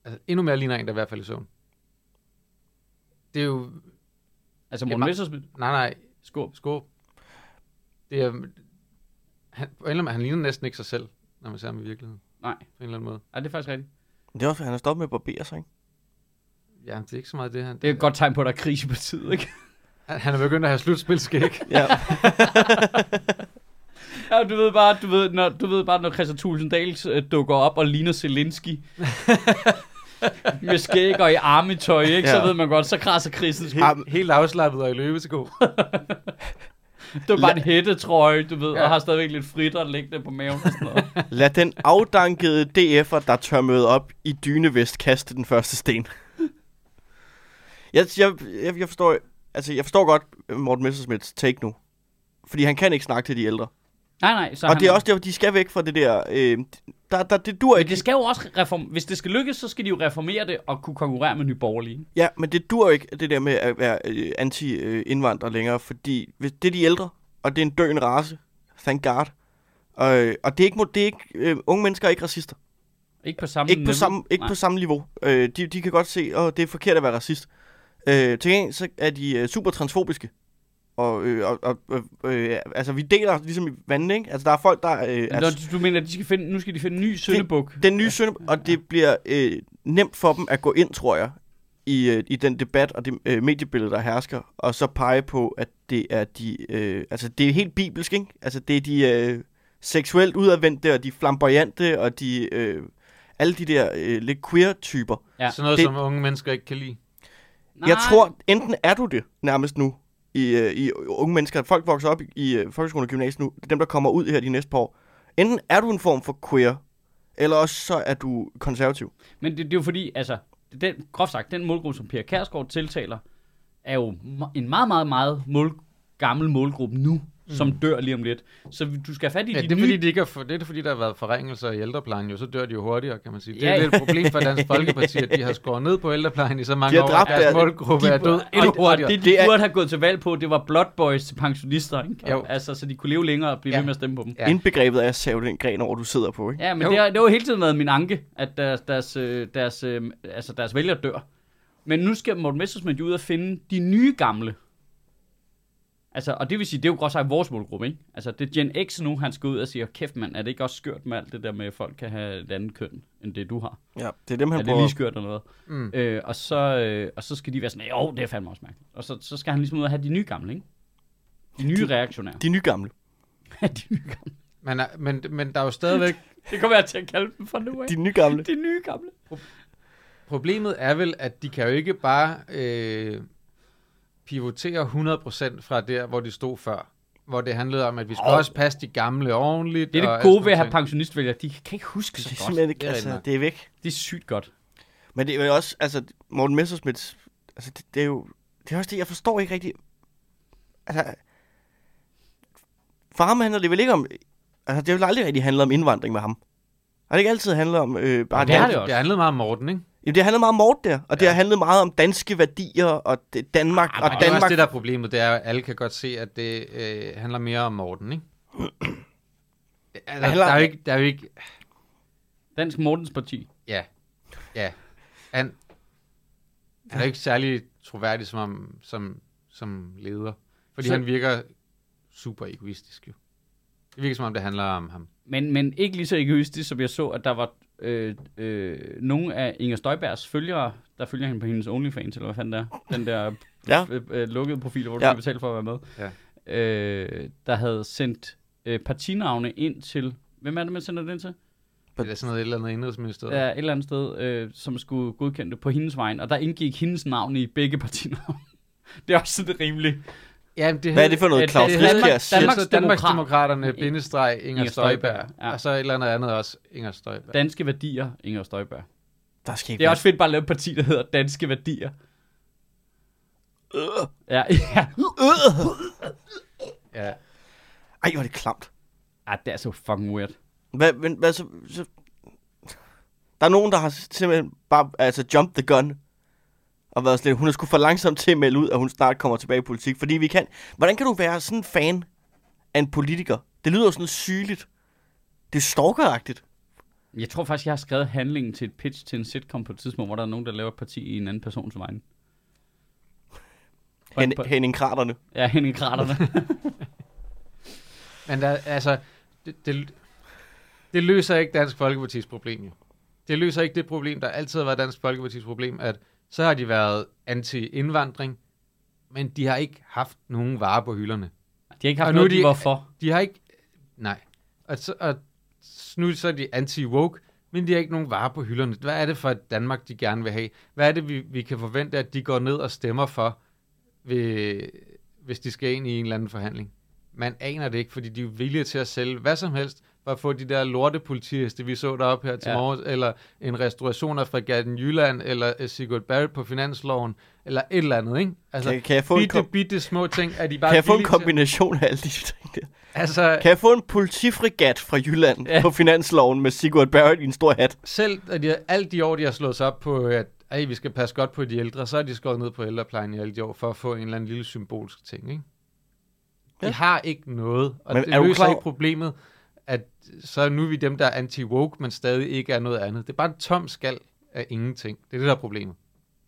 altså endnu mere ligner en, der er i hvert fald i søvn. Det er jo, Altså Ja, Morten Messersmith, nej nej, Skåb. skåb. Det er, han, på en eller anden måde, han ligner næsten ikke sig selv, når man ser ham i virkeligheden, Nej, på en eller anden måde. Ej, det er faktisk rigtigt. Det er også, han er stoppet med at barbere sig, ikke? Ja, det er ikke så meget det, han... Det er et godt tegn på, at der er krise i partiet, ikke? Han, han er begyndt at have slutspilskæg. [laughs] Ja. Ja, du ved bare, du ved, når, du ved bare, når Christian Tulsendal øh, dukker op og ligner Zelensky. [laughs] [laughs] med skæg og i armetøj, ikke? Ja. Så ved man godt, så krasser krisen. Helt, helt afslappet og i løbesko. [laughs] Det var bare en hættetrøje, du ved, Ja. og har stadigvæk lidt fritter liggende på maven og sådan noget. [laughs] Lad den afdankede DF'er, der tør møde op i dynevest, kaste den første sten. Jeg, jeg, jeg, jeg, forstår, altså, jeg forstår godt Morten Messersmiths take nu. Fordi han kan ikke snakke til de ældre. Nej, nej, så Og det er også derfor, de skal væk fra det der... Øh, der, der, det dur Men ikke. det skal jo også reform... Hvis det skal lykkes, så skal de jo reformere det og kunne konkurrere med Nye Borgerlige. Ja, men det dur ikke, det der med at være øh, anti-indvandrer længere, fordi hvis det er de ældre, og det er en døende race, thank God. Og, øh, og det er ikke, det er ikke øh, unge mennesker er ikke racister. Ikke på samme Ikke på samme, ikke Nej. på samme niveau. Øh, de, de kan godt se, at det er forkert at være racist. Øh, til gengæld så er de øh, super transfobiske. Og, øh, og, og øh, øh, altså, vi deler ligesom i vandet, ikke? Altså, der er folk, der... Øh, Men altså, du, du mener, at de skal finde, nu skal de finde en ny søndebuk? den nye søn, og det bliver øh, nemt for dem at gå ind, tror jeg, i, øh, i den debat og det øh, mediebillede, der hersker, og så pege på, at det er de... Øh, altså, det er helt bibelsk, ikke? Altså, det er de øh, seksuelt udadvendte, og de flamboyante, og de... Øh, alle de der øh, lidt queer-typer. Ja. Sådan noget, Det- som unge mennesker ikke kan lide. Nej. Jeg tror, enten er du det nærmest nu, i, øh, i unge mennesker. Folk vokser op i, i øh, folkeskole og gymnasiet nu. Dem, der kommer ud her de næste par år. Enten er du en form for queer, eller også så er du konservativ. Men det, det er jo fordi, altså, den, groft sagt, den målgruppe, som Pia Kærsgaard tiltaler, er jo en meget, meget, meget mål, gammel målgruppe nu, mm. som dør lige om lidt. Så du skal have fat i Ja, de det er nye... fordi, de ikke har, for, det er fordi, der har været forringelser i ældreplejen, jo, så dør de jo hurtigere, kan man sige. Det er Ja, et problem for Dansk Folkeparti, at de har skåret ned på ældreplejen i så mange De har år, dræbt at deres målgruppe de, er død endnu og, og hurtigere. det, de Det er- burde have gået til valg på, det var Blood Boys til pensionister, ikke? Jo. Altså, så de kunne leve længere og blive Ja. ved med at stemme på dem. Ja. Indbegrebet er at save den gren over, du sidder på, ikke? Ja, men Jo. det har, det har jo hele tiden været min anke, at deres, deres, øh, deres, øh, altså deres vælger dør. Men nu skal Morten Messersmith jo ud og finde de nye gamle. Altså, og det vil sige, det er jo godt sagt vores målgruppe, ikke? Altså, det er Gen X nu, han skal ud og sige, kæft mand, er det ikke også skørt med alt det der med, at folk kan have et andet køn, end det du har? Ja, det er dem, han er det lige skørt eller noget? Mm. Øh, og, så, øh, og så skal de være sådan, jo, det er fandme også mærkeligt. Og så, så skal han ligesom ud og have de nye gamle, ikke? De nye reaktionære. De nye gamle. [laughs] de nye gamle. Men, er- men, men der er jo stadigvæk... [laughs] Det kommer jeg til at kalde dem fra nu af. De nye gamle. de nye gamle. Problemet er vel, at de kan jo ikke bare øh, pivotere 100% fra der, hvor de stod før. Hvor det handlede om, at vi skal Åh. også passe de gamle ordentligt. Det er det gode ved at have pensionistvælgere. De kan ikke huske Det er så godt. simpelthen ikke, Det er altså, det er væk. Det er sygt godt. Men det er jo også, altså, Morten Messersmith, altså, det, det er jo, det er også det, jeg forstår ikke rigtigt. Altså, for ham handler det vel ikke om, altså, det har vel aldrig rigtig handlet om indvandring med ham. Har det ikke altid handlet om øh, bare det dan- det også. Det handlede meget om Morten, ikke? Jamen, det har handlet meget om Mort der, og det Ja. har handlet meget om danske værdier, og det, Danmark, Ah, og men det er Danmark. også det, der er problemet. Det er, at alle kan godt se, at det øh, handler mere om Morten, ikke? [clears throat] Altså, handler- der, er jo ikke, der er jo ikke... Dansk Mortens Parti. Ja. Ja. Han, han er jo ikke særlig troværdig som, som, som leder. Fordi Så- han virker super egoistisk, jo. Det virker som om, det handler om ham. Men, men ikke lige så egoistisk, som jeg så, at der var øh, øh, nogle af Inger Støjbergs følgere, der følger hende på hendes OnlyFans, eller hvad fanden det er. Den der Ja. øh, øh, lukkede profil, hvor du Ja. skal betale for at være med. Ja. Øh, der havde sendt øh, partinavne ind til... Hvem er det, man sender det ind til? Det er sådan noget et eller andet indrigsministeriet. Ja, et eller andet sted, øh, som skulle godkende det på hendes vejen. Og der indgik hendes navn i begge partinavne. [laughs] det er også sådan rimeligt. Ja men det Hvad er det for noget, Claus siger? Danmarks Danmarks, Danmarks Demokrat- Demokraterne, bindestreg, Inger, Inger Støjberg. Støjberg, ja. Og så et eller andet andet også, Inger Støjberg. Danske værdier, Inger Støjberg. Der skal ikke Det er også fedt bare at lave et parti, der hedder Danske Værdier. Øh. Ja, [laughs] ja. Ja. Ej, hvor er det klamt. Ej, det er så fucking weird. Hvad, men, hvad så, så... Der er nogen, der har simpelthen bare altså, jump the gun. Og været sådan lidt, hun er sgu for langsom til at melde ud, at hun snart kommer tilbage i politik. Fordi vi kan... Hvordan kan du være sådan en fan af en politiker? Det lyder jo sådan sygeligt. Det er stalkeragtigt. Jeg tror faktisk, jeg har skrevet handlingen til et pitch til en sitcom på et tidspunkt, hvor der er nogen, der laver et parti i en anden persons vegne. Hen, Henning Kraterne. Ja, Henning Kraterne. [laughs] Men der, altså, det, det, det løser ikke Dansk Folkepartis problem, jo. Det løser ikke det problem, der altid har været Dansk Folkepartis problem, at så har de været anti-indvandring, men de har ikke haft nogen varer på hylderne. De har ikke haft Og noget, de de- var for. De har ikke... Nej. Og, så, og nu så er de anti-woke, men de har ikke nogen varer på hylderne. Hvad er det for et Danmark, de gerne vil have? Hvad er det, vi, vi kan forvente, at de går ned og stemmer for, ved, hvis de skal ind i en eller anden forhandling? Man aner det ikke, fordi de er villige til at sælge hvad som helst, for at få de der lorte politiheste, vi så deroppe her til Ja. morgen, eller en restauration af Fregatten Jylland, eller øh, Sigurd Barrett på Finansloven, eller et eller andet, ikke? Altså, Kan, kan, jeg få en, bitte, kom- bitte små ting, er de bare kan jeg få en kombination af alle de ting der? til? Altså, Kan jeg få en politifregat fra Jylland Ja. på finansloven med Sigurd Barrett i en stor hat? selv at de, alt de år, de har slået sig op på, at ej, vi skal passe godt på de ældre, så er de skåret ned på ældreplejen i alle de år, for at få en eller anden lille symbolsk ting, ikke? De Ja. har ikke noget, og Men er det løser klar- ikke problemet, at så er nu er vi dem, der er anti-woke, men stadig ikke er noget andet. Det er bare en tom skal af ingenting. Det er det, der er problemet.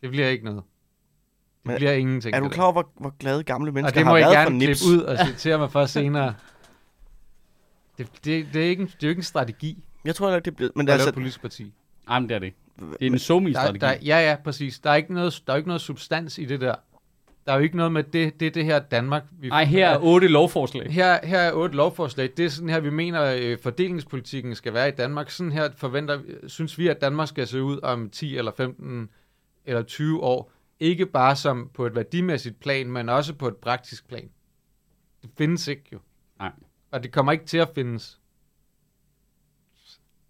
Det bliver ikke noget. Det Men bliver ingenting. Er du det klar over, hvor, hvor glade gamle Og mennesker det må har jeg været gerne for nips? klippe ud og citere mig for senere. Det, det, det, er ikke en, det er jo ikke en strategi Jeg tror nok, det bliver... Men at lave altså, politisk parti. Ej, men det er det ikke. Det er en somi Der, strategi der, ja, ja, præcis. Der er, ikke noget, der er ikke noget substans i det der. Der er jo ikke noget med det, det, er det her Danmark. Vi, Nej, her er otte lovforslag. her, her er otte lovforslag. Det er sådan her, vi mener, øh, fordelingspolitikken skal være i Danmark. Sådan her forventer, synes vi, at Danmark skal se ud om 10 eller 15 eller 20 år. Ikke bare som på et værdimæssigt plan, men også på et praktisk plan. Det findes ikke jo. Nej. Og det kommer ikke til at findes.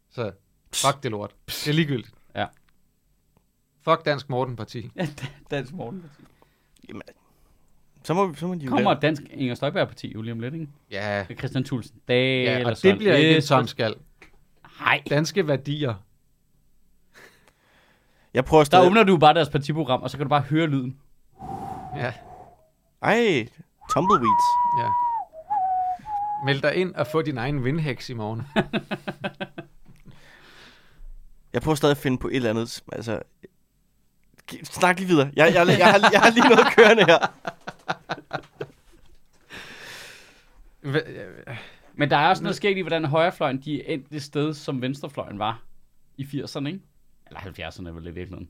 Så fuck det lort. Det er ligegyldigt. Ja. Fuck Dansk Morten Parti. Ja, [laughs] Dansk Morten. Jamen, så må, så må de Kommer et dansk Inger Støjberg parti jo lige om lidt, ikke? Ja, Med Christian Thulsen Dahl ja eller og Søren det bliver ikke en Espersen. tom skal. Nej, Danske værdier. Jeg prøver der stadig... åbner du bare deres partiprogram, og så kan du bare høre lyden. Ja, Ej, tumbleweeds. ja. Meld dig ind og få din egen vindhæks i morgen. [laughs] Jeg prøver stadig at finde på et eller andet. Altså, snak lige videre. Jeg, jeg, jeg, jeg, har, jeg har lige noget kørende her. Øh, men der er også noget sket i, hvordan højrefløjen de endte det sted, som venstrefløjen var i 80'erne, ikke? Eller 70'erne vel i virkeligheden.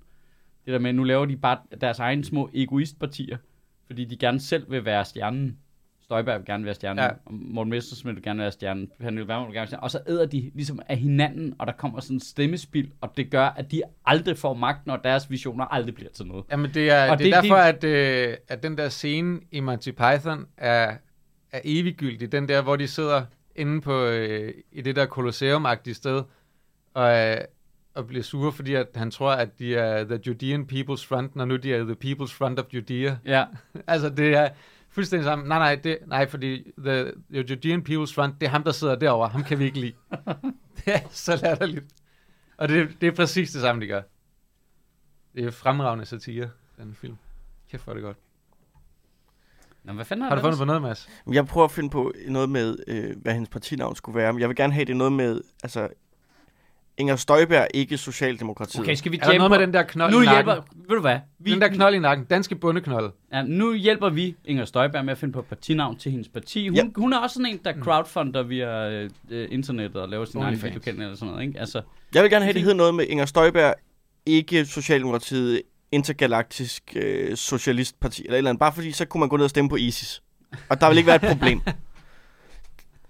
Det der med, at nu laver de bare deres egne små egoistpartier, fordi de gerne selv vil være stjernen. Støjberg vil gerne være stjernen, Ja. Morten Messersmith vil gerne være stjernen, Pernille Vermund vil gerne være stjernen, og så æder de ligesom af hinanden, og der kommer sådan en stemmespil, og det gør, at de aldrig får magten, og deres visioner aldrig bliver til noget. Jamen, det er, Og det er det- derfor, at, øh, at den der scene i Monty Python er, er eviggyldig. Den der, hvor de sidder inde på øh, i det der kolosseum-agtige sted, og, øh, og bliver sure, fordi at han tror, at de er the Judean People's Front, når nu de er the People's Front of Judea. Ja, [laughs] altså, det er fuldstændig sammen. Nej, nej, det, nej fordi the, the Judean People's Front, det er ham, der sidder derovre. Ham kan vi ikke lide. [laughs] det er så latterligt. Og det, det er præcis det samme, de gør. Det er fremragende satire, den film. Kæft, hvor er det godt. Nå, hvad fanden Har du det fundet på noget, Mads? Jeg prøver at finde på noget med, øh, hvad hendes partinavn skulle være. Men jeg vil gerne have det noget med, altså, Inger Støjberg, ikke Socialdemokratiet. Okay, skal vi Er der noget med på- den der knold Nu i nakken? hjælper, ved du hvad? Vi, Den der knold i nakken. Danske bundeknold. Ja, nu hjælper vi Inger Støjberg med at finde på partinavn til hendes parti. Hun, Ja. ja. hun er også sådan en, der crowdfunder via øh, øh, internettet og laver sin egen OnlyFans. videokanaler eller sådan noget. Ikke? Altså, Jeg vil gerne have, det hedder noget med Inger Støjberg, ikke Socialdemokratiet, intergalaktisk øh, socialistparti, eller et eller andet. Bare fordi, så kunne man gå ned og stemme på ISIS. Og der vil ikke være et problem. [laughs]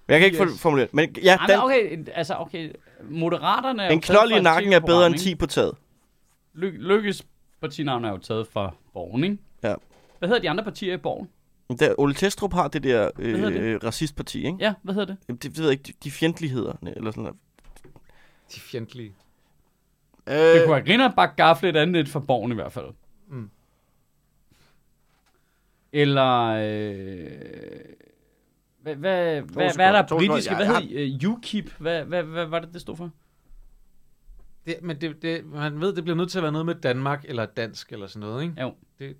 Men jeg kan ikke Yes. formulere det. Men ja, Ej, den, men okay, altså okay, Moderaterne er en knold i nakken er bedre end TV-program, 10 på taget. Ly- Lykkes partinavn er jo taget fra Borgen, ikke? Ja. Hvad hedder de andre partier i Borgen? Der, Ole Testrup har det der hedder det? øh, racistparti, ikke? Ja, hvad hedder det? Det, det ved jeg ikke, de, de fjendtligheder, eller sådan noget. De er fjendtlige. Øh, Det kunne have griner bare gafle et andet et fra Borgen i hvert fald. Mm. Eller... Øh, hvad, hvad, hvad, hvad er der britiske? Hvad hedder uh, UKIP? Hvad, hvad, hvad var det, det stod for? Det, men det, det, man ved, det bliver nødt til at være noget med Danmark eller dansk eller sådan noget, ikke? Jo. Det,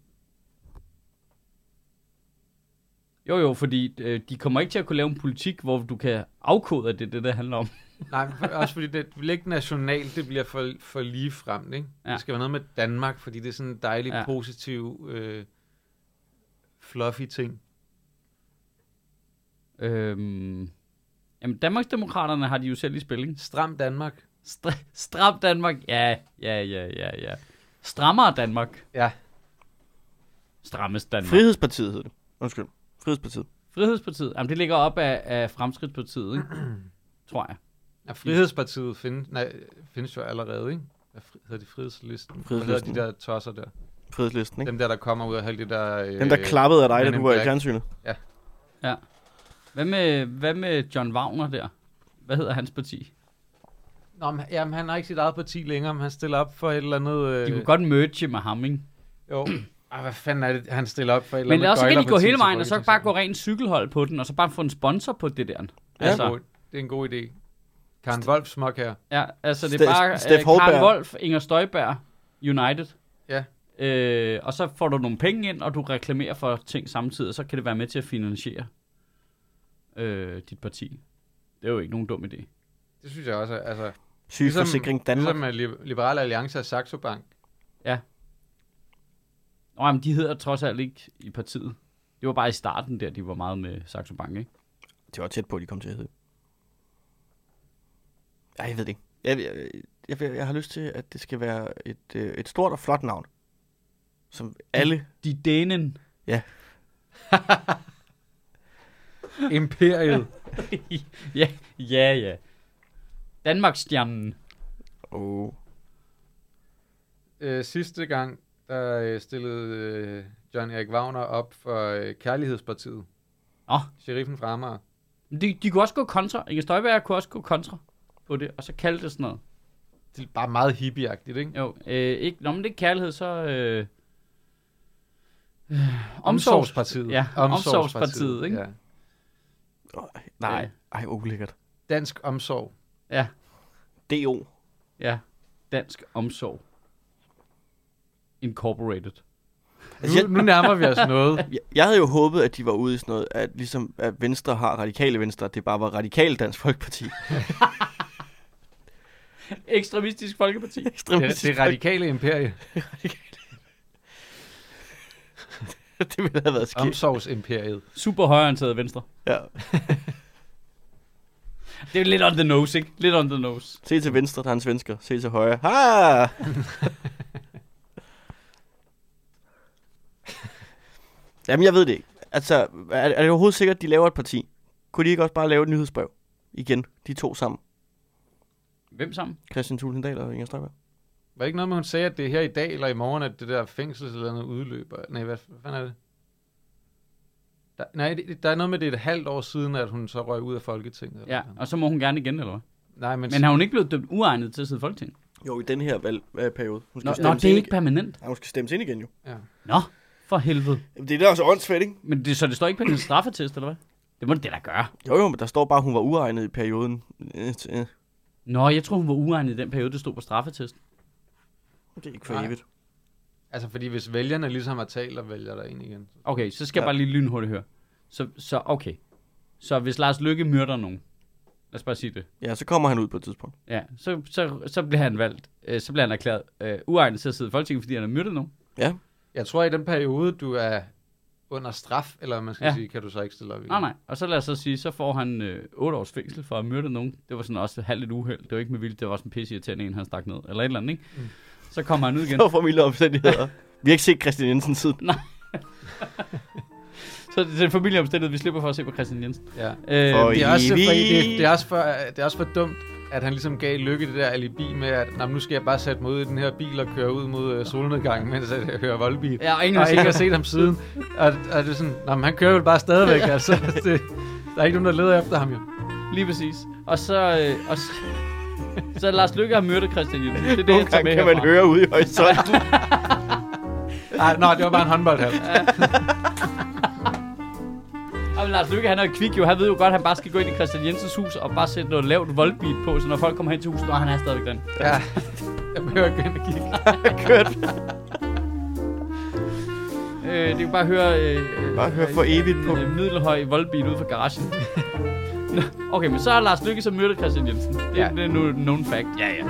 Jo, jo, fordi øh, de kommer ikke til at kunne lave en politik, hvor du kan afkode, at det er det, det handler om. [laughs] nej, men for, også fordi det bliver ikke nationalt, det bliver for, for lige frem, ikke? Ja. Det skal være noget med Danmark, fordi det er sådan en dejlig, ja. positiv, øh, fluffy ting. Øhm, jamen, Danmarksdemokraterne har de jo selv i spil, ikke? Stram Danmark. Str- stram Danmark. Ja, ja, ja, ja, ja. Strammere Danmark. Ja. Strammes Danmark. Frihedspartiet hedder det. Undskyld. Frihedspartiet. Frihedspartiet. Jamen, det ligger op af, af Fremskridtspartiet, ikke? [clears throat] Tror jeg. Ja, Frihedspartiet findes, nej, findes jo allerede, ikke? Hvad hedder de frihedslisten? Hvad Frihedslisten. hedder de der tosser der? Frihedslæsten, ikke? Dem der, der kommer ud af alle de der... Øh, Den, der klappede af dig, da du var i fjernsynet. Hvad med, hvad med John Wagner der? Hvad hedder hans parti? Nå, men, jamen, han har ikke sit eget parti længere, men han stiller op for et eller andet... Øh, De kunne godt merge med ham, ikke? Jo. Ej, hvad fanden er det, han stiller op for et eller Men andet også kan de gå hele vejen, og så bare gå rent cykelhold på den, og så bare få en sponsor på det der. Det er, Altså, en god, det er en god idé. Karen Wolf smuk her. ja, altså det Ste- er bare Steff uh, Karen. Wolf, Inger Støjberg, United. Ja. Øh, og så får du nogle penge ind, og du reklamerer for ting samtidig, så kan det være med til at finansiere øh, dit parti. Det er jo ikke nogen dum idé. Det synes jeg også. Altså, Sygeforsikring Danmark. Ligesom uh, Li- Liberale Alliance og Saxo Bank. Nå, men de hedder trods alt ikke i partiet. Det var bare i starten der, de var meget med Saxo Bank, ikke? Det var tæt på, at de kom til at hedde. Ej, jeg ved det ikke. Jeg, jeg, jeg, jeg, har lyst til, at det skal være et, øh, et stort og flot navn. Som alle... De Danen. [laughs] Imperiet. [laughs] ja, ja, ja. Danmarksstjernen. Oh. øh, sidste gang, der øh, stillede øh, John Erik Wagner op for øh, Kærlighedspartiet. Nå. Sheriffen fra Amager. De, de kunne også gå kontra. Inger Støjberg kunne også gå kontra på det, og så kalde det sådan noget. Det er bare meget hippieagtigt, ikke? Jo, øh, ikke, når man det er kærlighed, så... Øh, øh, Omsorgspartiet. Ja, Omsorgspartiet, ikke? Ja. Nej, ej, ulækkert. Dansk omsorg. Ja, DO. ja. Dansk Omsorg. Incorporated. Altså, Nu, nu nærmer vi os noget. [laughs] Jeg, jeg havde jo håbet, at de var ude i sådan noget, at ligesom at Venstre har radikale Venstre, at det bare var radikale Dansk Folkeparti. [laughs] [laughs] Ekstremistisk Folkeparti. Det, Ekstremistisk det radikale imperie. [laughs] det ville have været skidt. Omsorgsimperiet. Super højreorienteret venstre. Ja. [laughs] Det er lidt on the nose, ikke? Lidt on the nose. Se til venstre, der er en svensker. Se til højre. Ha! [laughs] Jamen, jeg ved det ikke. Altså, er, er det overhovedet sikkert, at de laver et parti? Kunne de ikke også bare lave et nyhedsbrev? Igen, de to sammen. Hvem sammen? Christian Tulsendal og Inger Støjberg. Var det ikke noget med, hun sagde, at det er her i dag eller i morgen, at det der fængsel eller noget udløber? Nej, hvad, hvad fanden er det? Der, nej, det, der er noget med, det er et halvt år siden, at hun så røg ud af Folketinget. eller Ja, sådan. og så må hun gerne igen, eller hvad? Nej, men, Men har hun ikke blevet dømt uegnet til at sidde i Folketinget? Jo, i den her valgperiode. Hun skal Nå, nå stemmes det er ind ikke igen. permanent. Ja, hun skal stemmes ind igen jo. ja. Nå, for helvede. Jamen, det er da også åndssvagt, ikke? Men det, så det står ikke på din straffetest, eller hvad? Det må det da gøre. Jo, jo, men der står bare, at hun var uegnet i perioden. Øh, øh, Nå, jeg tror hun var uegnet i den periode, det stod på straffetesten. Det er ikke for Nej. evigt. Altså, fordi hvis vælgerne ligesom har talt og vælger der ind igen. Okay, så skal jeg Ja. bare lige lynhurtigt høre. Så, så okay. Så hvis Lars Lykke myrder nogen, lad os bare sige det, Ja, så kommer han ud på et tidspunkt. ja, så, så, så bliver han valgt, øh, så bliver han erklæret øh, uegnet til at sidde i Folketinget, fordi han har myrdet nogen. Ja. Jeg tror, i den periode, du er under straf, eller hvad man skal Ja. sige, kan du så ikke stille op igen. Nej, nej. Og så lad os så sige, så får han øh, 8 års fængsel for at myrde nogen. Det var sådan også halvt et uheld. Det var ikke med vildt, det var en pisse irriterende en, han stak ned. Eller et eller andet, ikke? Mm. Så kommer han ud igen. Så for milde omstændigheder. Vi har ikke set Christian Jensen siden. Så det er en familieomstændighed, vi slipper for at se på Christian Jensen. Ja. Øh, For Det er, også, fordi det, det, er også for, det er også for dumt, at han ligesom gav Lykke det der alibi med, at "Nå, men nu skal jeg bare sætte mig ud i den her bil og køre ud mod uh, solnedgangen, mens jeg hører voldbil. ja, og ingen Og har ikke har set set ham siden. Og, og det er sådan, Nå, men han kører jo bare stadigvæk, [laughs] altså. Det, der er ikke nogen, der leder efter ham jo. Lige præcis. Og så, øh, og så, [laughs] så Lars Lykke har myrdet Christian Jensen. Det er det, Nogle han tager med kan man herfra. høre ude i horisonten. [laughs] Ej, nå, det var bare en håndboldhal. Og [laughs] Lars Lykke, han er jo kvik jo. Han ved jo godt, at han bare skal gå ind i Christian Jensens hus og bare sætte noget lavt voldbeat på, så når folk kommer hen til huset, og han er stadigvæk den. Ja, jeg behøver ikke gå ind og kigge. Kørt. Øh, det er jo bare at høre... Øh, øh, Bare høre for evigt på. En øh, middelhøj voldbeat ude fra garagen. [laughs] Okay, men så har Lars Lykke så myrdet Christian Jensen. Det, ja. Det er nu known fact. Ja, ja.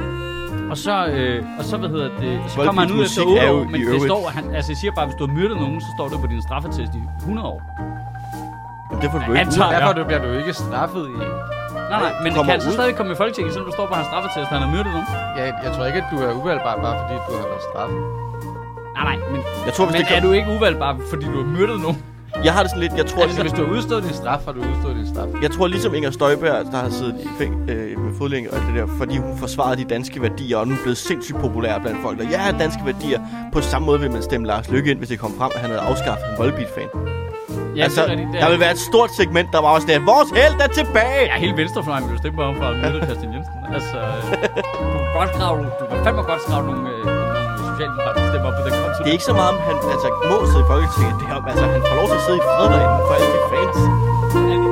Og så, øh, og så hvad hedder det, så Voldbeat kommer han ud efter musik 8 er jo år, men det øvrigt- står, han, altså jeg siger bare, hvis du har myrdet nogen, så står det på din straffetest i 100 år. Jamen, det får du Ja, ikke. antager- Derfor du, bliver du ikke straffet i... Nej, nej, men kan han så stadig komme i Folketinget, selvom du står på hans straffetest, at han har myrdet nogen? Ja, jeg tror ikke, at du er uvalgbar, bare fordi du har været straffet. Nej, nej, men, Jeg tror, hvis men det er kan... du ikke uvalgbar, fordi du har myrdet nogen? Jeg har det sådan lidt... Jeg tror, Altså, hvis du har udstået din straf, har du udstået din straf. jeg tror ligesom Inger Støjberg, der har siddet i fæng, øh, med fodlænge og det der, fordi hun forsvarede de danske værdier, og nu er blevet sindssygt populær blandt folk. Og ja, danske værdier. På samme måde vil man stemme Lars Lykke ind, hvis det kom frem, at han havde afskaffet en voldbeat-fan. Ja, altså, det er rigtigt. Der er vil være et stort segment, der var også der. Vores held er tilbage! Ja, hele venstrefløjen vil du stemme på ham for at møde Christian Jensen. Altså, øh, du kan godt grave, du kan fandme godt grave nogle, øh, nogle socialdemokratiske stemmer på den konto. Det er ikke så meget, om han altså, må sidde i Folketinget. Det er, om, altså, han får lov til at sidde i fred derinde for alle de fans.